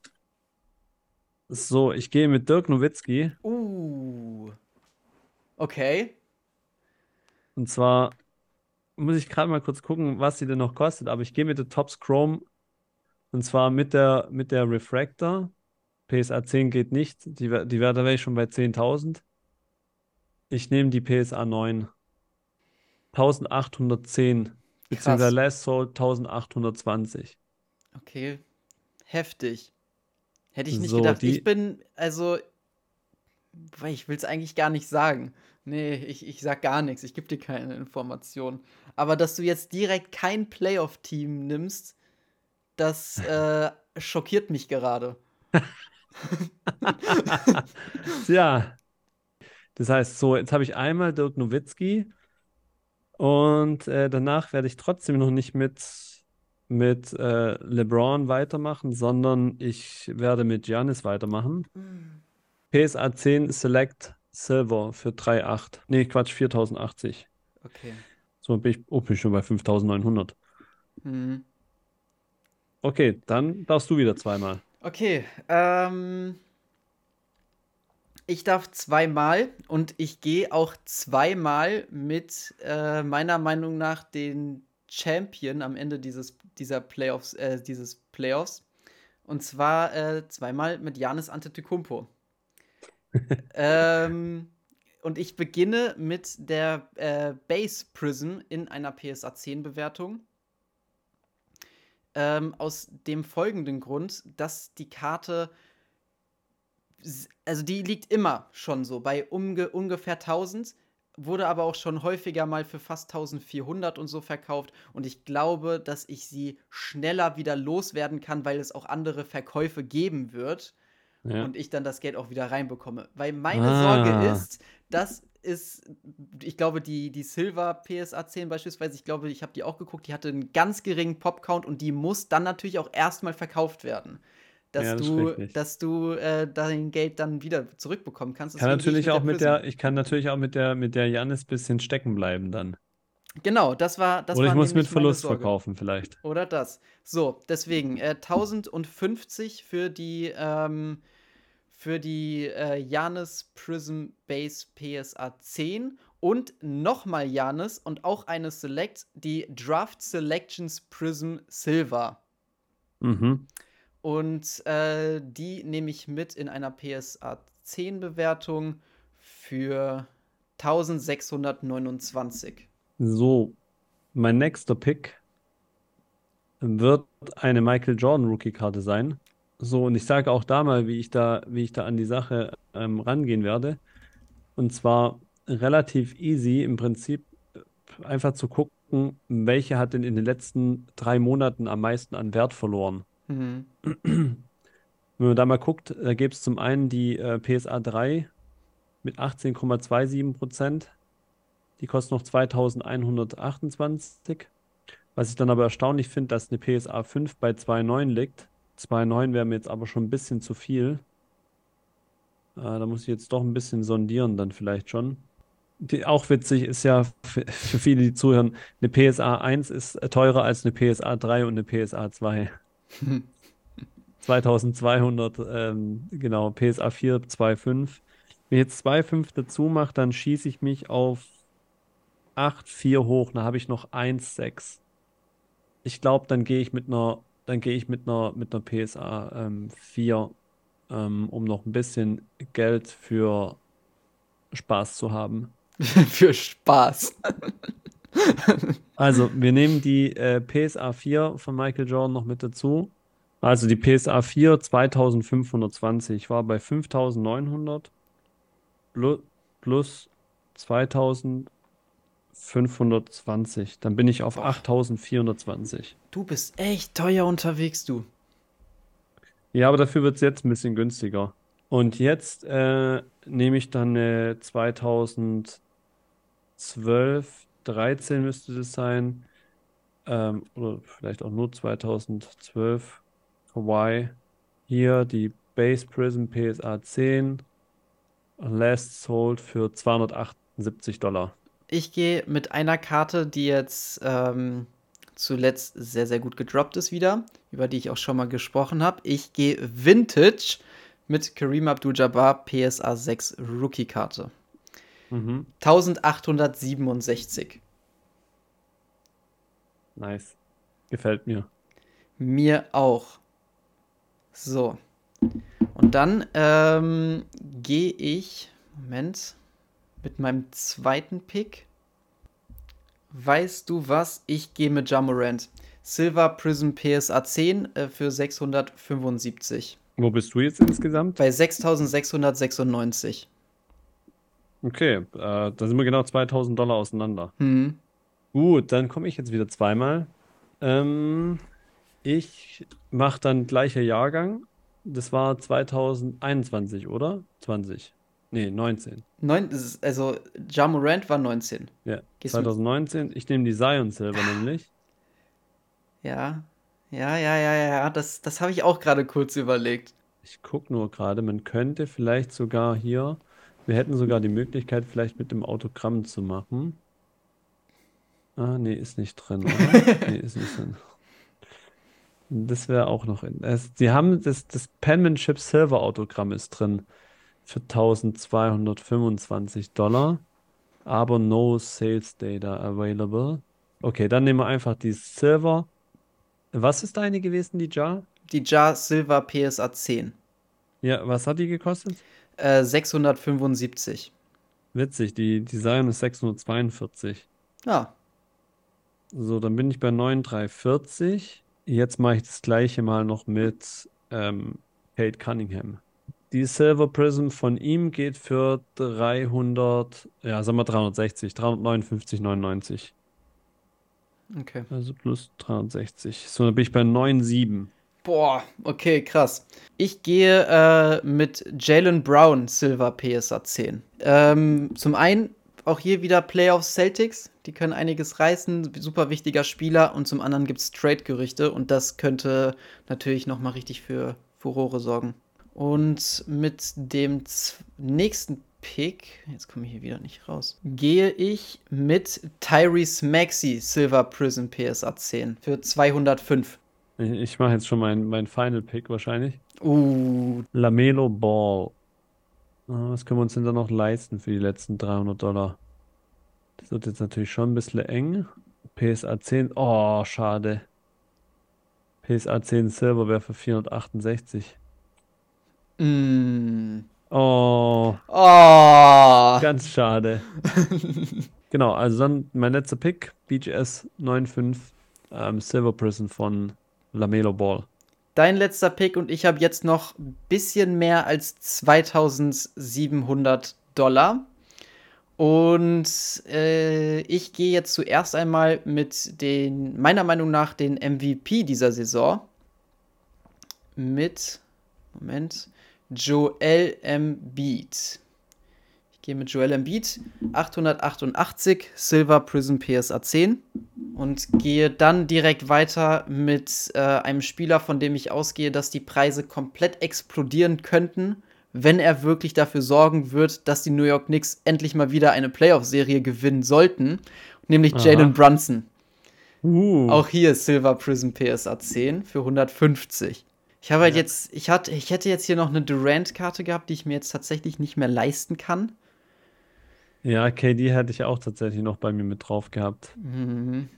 So, ich gehe mit Dirk Nowitzki. Uh. Okay. Und zwar muss ich gerade mal kurz gucken, was sie denn noch kostet, aber ich gehe mit der Tops Chrome und zwar mit der, mit der Refractor. PSA 10 geht nicht, die, die Werte wäre ich schon bei 10.000. Ich nehme die PSA 9. 1810, beziehungsweise Last Sold 1820. Okay, Heftig. Hätte ich nicht So, gedacht. Ich die, bin, also, ich will es eigentlich gar nicht sagen. Nee, ich, ich sag gar nichts. Ich gebe dir keine Informationen. Aber dass du jetzt direkt kein Playoff-Team nimmst, das (laughs) äh, schockiert mich gerade. (laughs) ja, das heißt, so, jetzt habe ich einmal Dirk Nowitzki und äh, danach werde ich trotzdem noch nicht mit, mit äh, LeBron weitermachen, sondern ich werde mit Giannis weitermachen. PSA 10 Select Silver für 3,8. Nee, Quatsch, 4080. Okay. So bin ich, oh, bin ich schon bei 5900. Hm. Okay, dann darfst du wieder zweimal. Okay, ähm, ich darf zweimal und ich gehe auch zweimal mit äh, meiner Meinung nach den Champion am Ende dieses, dieser Playoffs, äh, dieses Playoffs. Und zwar äh, zweimal mit Giannis Antetokounmpo. Ähm, und ich beginne mit der äh, Base Prism in einer PSA 10 Bewertung. Ähm, aus dem folgenden Grund, dass die Karte, also die liegt immer schon so bei umge ungefähr 1000, wurde aber auch schon häufiger mal für fast 1400 und so verkauft. Und ich glaube, dass ich sie schneller wieder loswerden kann, weil es auch andere Verkäufe geben wird Ja. und ich dann das Geld auch wieder reinbekomme. Weil meine Sorge Ah. ist, dass ist, ich glaube, die, die Silver PSA 10 beispielsweise, ich glaube, ich habe die auch geguckt, die hatte einen ganz geringen Popcount und die muss dann natürlich auch erstmal verkauft werden. Dass Ja, das du, dass du äh, dein Geld dann wieder zurückbekommen kannst. Kann natürlich auch mit der, ich kann natürlich auch mit der, mit der Jannis bisschen stecken bleiben dann. Genau, das war das Oder ich muss mit Verlust Sorge. verkaufen vielleicht. Oder das. So, deswegen äh, 1050 für die ähm, für die äh, Janis Prism Base PSA 10 und nochmal Janis und auch eine Select, die Draft Selections Prism Silver. Mhm. Und äh, die nehme ich mit in einer PSA 10 Bewertung für 1629. So, mein nächster Pick wird eine Michael Jordan Rookie-Karte sein. So, und ich sage auch da mal, wie ich da, wie ich da an die Sache ähm, rangehen werde. Und zwar relativ easy im Prinzip äh, einfach zu gucken, welche hat denn in den letzten drei Monaten am meisten an Wert verloren. Mhm. (clears throat) Wenn man da mal guckt, da gibt es zum einen die äh, PSA 3 mit 18,27 Prozent. Die kostet noch 2128. Was ich dann aber erstaunlich finde, dass eine PSA 5 bei 2,9 liegt. 2,9 wäre mir jetzt aber schon ein bisschen zu viel. Äh, da muss ich jetzt doch ein bisschen sondieren, dann vielleicht schon. Die, auch witzig ist ja für, für viele, die zuhören, eine PSA 1 ist teurer als eine PSA 3 und eine PSA 2. 2200, ähm, genau, PSA 4 2,5. Wenn ich jetzt 2,5 dazu mache, dann schieße ich mich auf 8,4 hoch. Dann habe ich noch 1,6. Ich glaube, dann gehe ich mit einer, dann gehe ich mit einer, mit einer PSA ähm, 4, ähm, um noch ein bisschen Geld für Spaß zu haben. (laughs) für Spaß. also, wir nehmen die äh, PSA 4 von Michael Jordan noch mit dazu. Also die PSA 4 2520 war bei 5900 plus 2000 520. Dann bin ich auf 8420. Du bist echt teuer unterwegs, du. Ja, aber dafür wird es jetzt ein bisschen günstiger. Und jetzt äh, nehme ich dann eine 2012, 13 müsste das sein. Ähm, oder vielleicht auch nur 2012 Hawaii. Hier die Base Prism PSA 10 Last Sold für 278 Dollar. Ich gehe mit einer Karte, die jetzt ähm, zuletzt sehr, sehr gut gedroppt ist wieder, über die ich auch schon mal gesprochen habe. Ich gehe Vintage mit Kareem Abdul-Jabbar PSA 6 Rookie-Karte. Mhm. 1867. Nice. Gefällt mir. Mir auch. So. Und dann ähm, gehe ich, Moment, mit meinem zweiten Pick. Weißt du was? Ich gehe mit Jamorant. Silver Prism PSA 10 äh, für 675. Wo bist du jetzt insgesamt? Bei 6696. Okay, äh, da sind wir genau 2000 Dollar auseinander. Hm. Gut, dann komme ich jetzt wieder zweimal. Ähm, ich mache dann gleicher Jahrgang. Das war 2021, oder? 20. Nee, 19. Neun, also, Ja Morant war 19. Ja, Gehst du mit- 2019. Ich nehme die Zion Silver nämlich. Ja. Ja, ja, ja, ja. Das, das habe ich auch gerade kurz überlegt. Ich gucke nur gerade, man könnte vielleicht sogar hier, wir hätten sogar die Möglichkeit, vielleicht mit dem Autogramm zu machen. Ah, nee, ist nicht drin? (laughs) Nee, ist nicht drin. Das wäre auch noch in. Es, sie haben das, das Penmanship Silver Autogramm ist drin für 1225 Dollar, aber no sales data available. Okay, dann nehmen wir einfach die Silver. Was ist deine gewesen, die Jar? Die Ja Silver PSA 10. Ja, was hat die gekostet? Äh, 675. Witzig, die Design ist 642. Ja. So, dann bin ich bei 9340. Jetzt mache ich das gleiche mal noch mit ähm, Kate Cunningham. Die Silver Prism von ihm geht für 300, ja, sagen wir 360, 359,99. Okay. Also plus 360. So, dann bin ich bei 9,7. Boah, okay, krass. Ich gehe äh, mit Jalen Brown Silver PSA 10. Ähm, zum einen auch hier wieder Playoffs Celtics. Die können einiges reißen. Super wichtiger Spieler. Und zum anderen gibt es Trade-Gerüchte. Und das könnte natürlich nochmal richtig für Furore sorgen. Und mit dem nächsten Pick, jetzt komme ich hier wieder nicht raus, gehe ich mit Tyrese Maxey Silver Prism PSA 10 für 205. Ich, ich mache jetzt schon meinen mein Final Pick wahrscheinlich. Uh, Lamelo Ball. Ah, Was können wir uns denn da noch leisten für die letzten 300 Dollar? Das wird jetzt natürlich schon ein bisschen eng. PSA 10. Oh, schade. PSA 10 Silver wäre für 468. mm. Oh, Oh. ganz schade. (laughs) Genau, also dann mein letzter Pick. BGS 9.5 ähm, Silver Prison von Lamelo Ball. Dein letzter Pick und ich habe jetzt noch ein bisschen mehr als 2700 Dollar. Und äh, ich gehe jetzt zuerst einmal mit den, meiner Meinung nach, den MVP dieser Saison. Mit, Moment, Joel Embiid. Ich gehe mit Joel Embiid, 888 Silver Prism PSA 10 und gehe dann direkt weiter mit äh, einem Spieler, von dem ich ausgehe, dass die Preise komplett explodieren könnten, wenn er wirklich dafür sorgen wird, dass die New York Knicks endlich mal wieder eine Playoff-Serie gewinnen sollten, nämlich. Jalen Brunson. Uh, Auch hier Silver Prism PSA 10 für 150. Ich habe halt Ja. jetzt, ich hatte, ich hätte jetzt hier noch eine Durant-Karte gehabt, die ich mir jetzt tatsächlich nicht mehr leisten kann. ja, KD hätte ich auch tatsächlich noch bei mir mit drauf gehabt. Mhm.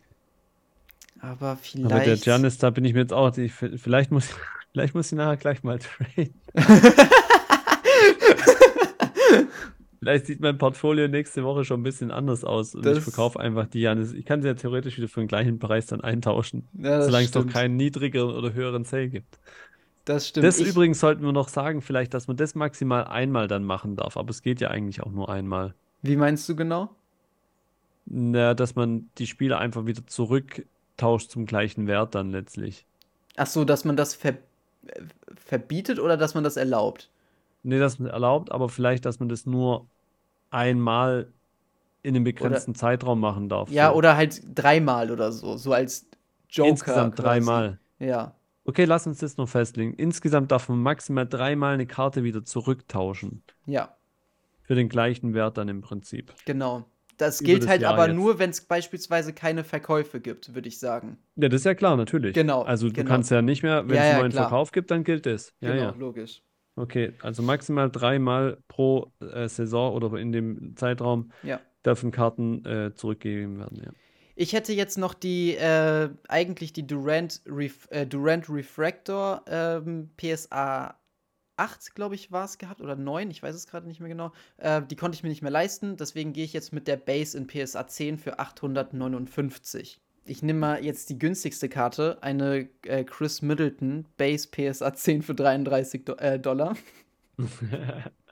Aber Aber der vielleicht. Giannis, da bin ich mir jetzt auch, ich, vielleicht muss, (laughs) vielleicht muss ich nachher gleich mal traden. (laughs) Vielleicht sieht mein Portfolio nächste Woche schon ein bisschen anders aus und ich Das- verkaufe einfach die Giannis. Ich kann sie ja theoretisch wieder für den gleichen Preis dann eintauschen, Ja, solange es doch stimmt. keinen niedrigeren oder höheren Sale gibt. Das stimmt. Das Ich- übrigens sollten wir noch sagen, vielleicht, dass man das maximal einmal dann machen darf, aber es geht ja eigentlich auch nur einmal. Wie meinst du genau? Na, dass man die Spieler einfach wieder zurücktauscht zum gleichen Wert dann letztlich. Ach so, dass man das ver verbietet oder dass man das erlaubt? Nee, das ist erlaubt, aber vielleicht, dass man das nur einmal in einem begrenzten Zeitraum machen darf. Ja, so. oder halt dreimal oder so, so als Joker. Insgesamt dreimal. Ja. Okay, lass uns das noch festlegen. Insgesamt darf man maximal dreimal eine Karte wieder zurücktauschen. Ja, Für den gleichen Wert dann im Prinzip. genau. Das Über gilt das halt Jahr aber jetzt. nur, wenn es beispielsweise keine Verkäufe gibt, würde ich sagen. Ja, das ist ja klar, natürlich. Genau, Also du genau. kannst ja nicht mehr, wenn Ja, es einen ja, neuen klar. Verkauf gibt, dann gilt das. Ja, genau, ja. logisch. Okay, also maximal dreimal pro äh, Saison oder in dem Zeitraum dürfen Karten äh, zurückgegeben werden. Ja. Ich hätte jetzt noch die, äh, eigentlich die Durant, Ref äh, Durant Refractor ähm, PSA 8, glaube ich, war es gehabt, oder 9, ich weiß es gerade nicht mehr genau. Äh, die konnte ich mir nicht mehr leisten, deswegen gehe ich jetzt mit der Base in PSA 10 für 859. ich nehme mal jetzt die günstigste Karte, eine äh, Chris Middleton Base PSA 10 für 33 Do äh, Dollar. (laughs)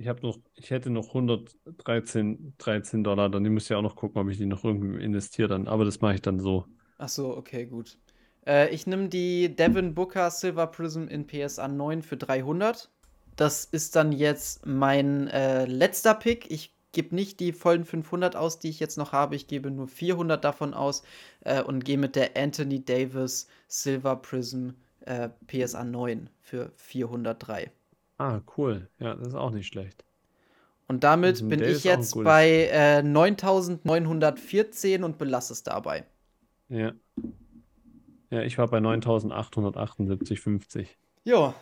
ich habe noch, ich hätte noch 113 13 Dollar, dann muss ich auch noch gucken, ob ich die noch irgendwie investiere dann. Aber das mache ich dann so. Ach so, okay, gut. Äh, ich nehme die Devin Booker Silver Prism in PSA 9 für 300. Das ist dann jetzt mein äh, letzter Pick. Ich gebe nicht die vollen 500 aus, die ich jetzt noch habe. Ich gebe nur 400 davon aus äh, und gehe mit der Anthony Davis Silver Prism äh, PSA 9 für 403. Ah, cool. Ja, das ist auch nicht schlecht. Und damit bin ich jetzt bei äh, 9914 und belasse es dabei. Ja. Ja, ich war bei 9878,50. Ja.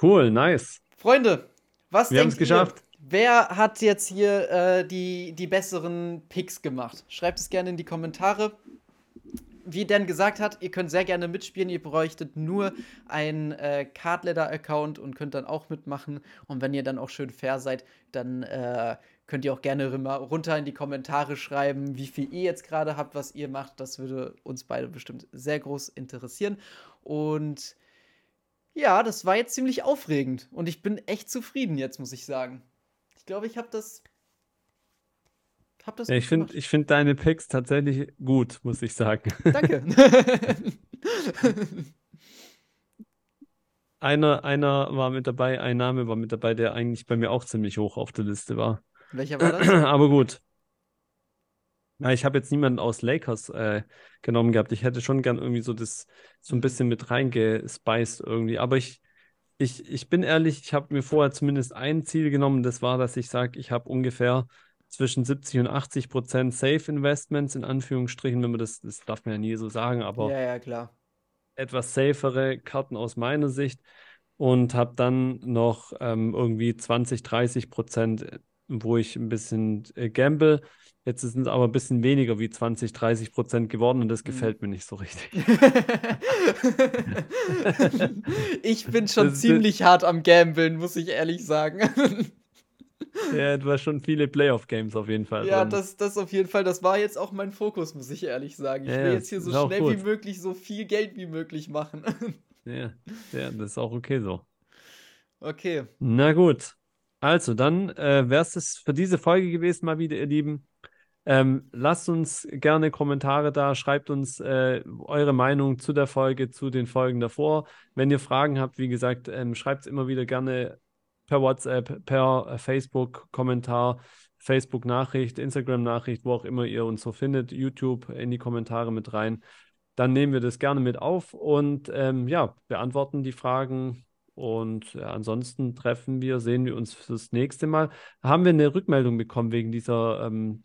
Cool, nice. Freunde, was Wir haben es geschafft. Wer hat jetzt hier äh, die, die besseren Picks gemacht? Schreibt es gerne in die Kommentare. Wie Dan gesagt hat, ihr könnt sehr gerne mitspielen. Ihr bräuchtet nur einen äh, Cardleader-Account und könnt dann auch mitmachen. Und wenn ihr dann auch schön fair seid, dann äh, könnt ihr auch gerne runter in die Kommentare schreiben, wie viel ihr jetzt gerade habt, was ihr macht. Das würde uns beide bestimmt sehr groß interessieren. Und ja, das war jetzt ziemlich aufregend. Und ich bin echt zufrieden jetzt, muss ich sagen. Ich glaube, ich habe das. Hab das ja, ich finde find deine Picks tatsächlich gut, muss ich sagen. (laughs) Danke. (laughs) einer, einer war mit dabei, ein Name war mit dabei, der eigentlich bei mir auch ziemlich hoch auf der Liste war. Welcher war das? (clears throat) Aber gut. Ja, ich habe jetzt niemanden aus Lakers äh, genommen gehabt. Ich hätte schon gern irgendwie so das so ein bisschen mit reingespeist irgendwie. Aber ich, ich, ich bin ehrlich, ich habe mir vorher zumindest ein Ziel genommen. Das war, dass ich sage, ich habe ungefähr zwischen 70 und 80 Prozent Safe Investments, in Anführungsstrichen, wenn man das, das darf man ja nie so sagen, aber ja, ja, klar. etwas safere Karten aus meiner Sicht und habe dann noch ähm, irgendwie 20, 30 Prozent wo ich ein bisschen äh, gamble. Jetzt sind es aber ein bisschen weniger wie 20, 30 Prozent geworden und das mhm. gefällt mir nicht so richtig. (laughs) ich bin schon das ziemlich hart am Gambeln, muss ich ehrlich sagen. (laughs) ja, du hast schon viele Playoff-Games auf jeden Fall. Ja, das, das auf jeden Fall. Das war jetzt auch mein Fokus, muss ich ehrlich sagen. Ich ja, will jetzt hier so schnell wie möglich so viel Geld wie möglich machen. (laughs) ja, ja, das ist auch okay so. Okay. Na gut. Also, dann äh, wäre es für diese Folge gewesen, mal wieder, ihr Lieben. Ähm, lasst uns gerne Kommentare da, schreibt uns äh, eure Meinung zu der Folge, zu den Folgen davor. Wenn ihr Fragen habt, wie gesagt, ähm, schreibt es immer wieder gerne per WhatsApp, per äh, Facebook-Kommentar, Facebook-Nachricht, Instagram-Nachricht, wo auch immer ihr uns so findet, YouTube in die Kommentare mit rein. Dann nehmen wir das gerne mit auf und ähm, ja, beantworten die Fragen und ja, ansonsten treffen wir, sehen wir uns fürs nächste Mal. Haben wir eine Rückmeldung bekommen wegen dieser ähm,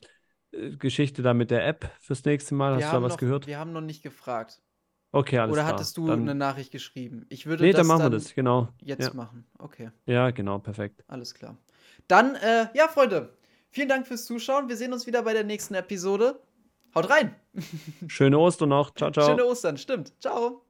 äh, Geschichte da mit der App fürs nächste Mal? Wir Hast du da was noch, gehört? Wir haben noch nicht gefragt. Okay, alles Oder klar. hattest du dann, eine Nachricht geschrieben? Ich würde nee, das dann machen wir das, genau. Jetzt ja. machen. Okay. Ja, genau, perfekt. Alles klar. Dann, äh, ja, Freunde, vielen Dank fürs Zuschauen. Wir sehen uns wieder bei der nächsten Episode. Haut rein! (laughs) Schöne Ostern noch. Ciao, ciao. Schöne Ostern, stimmt. Ciao.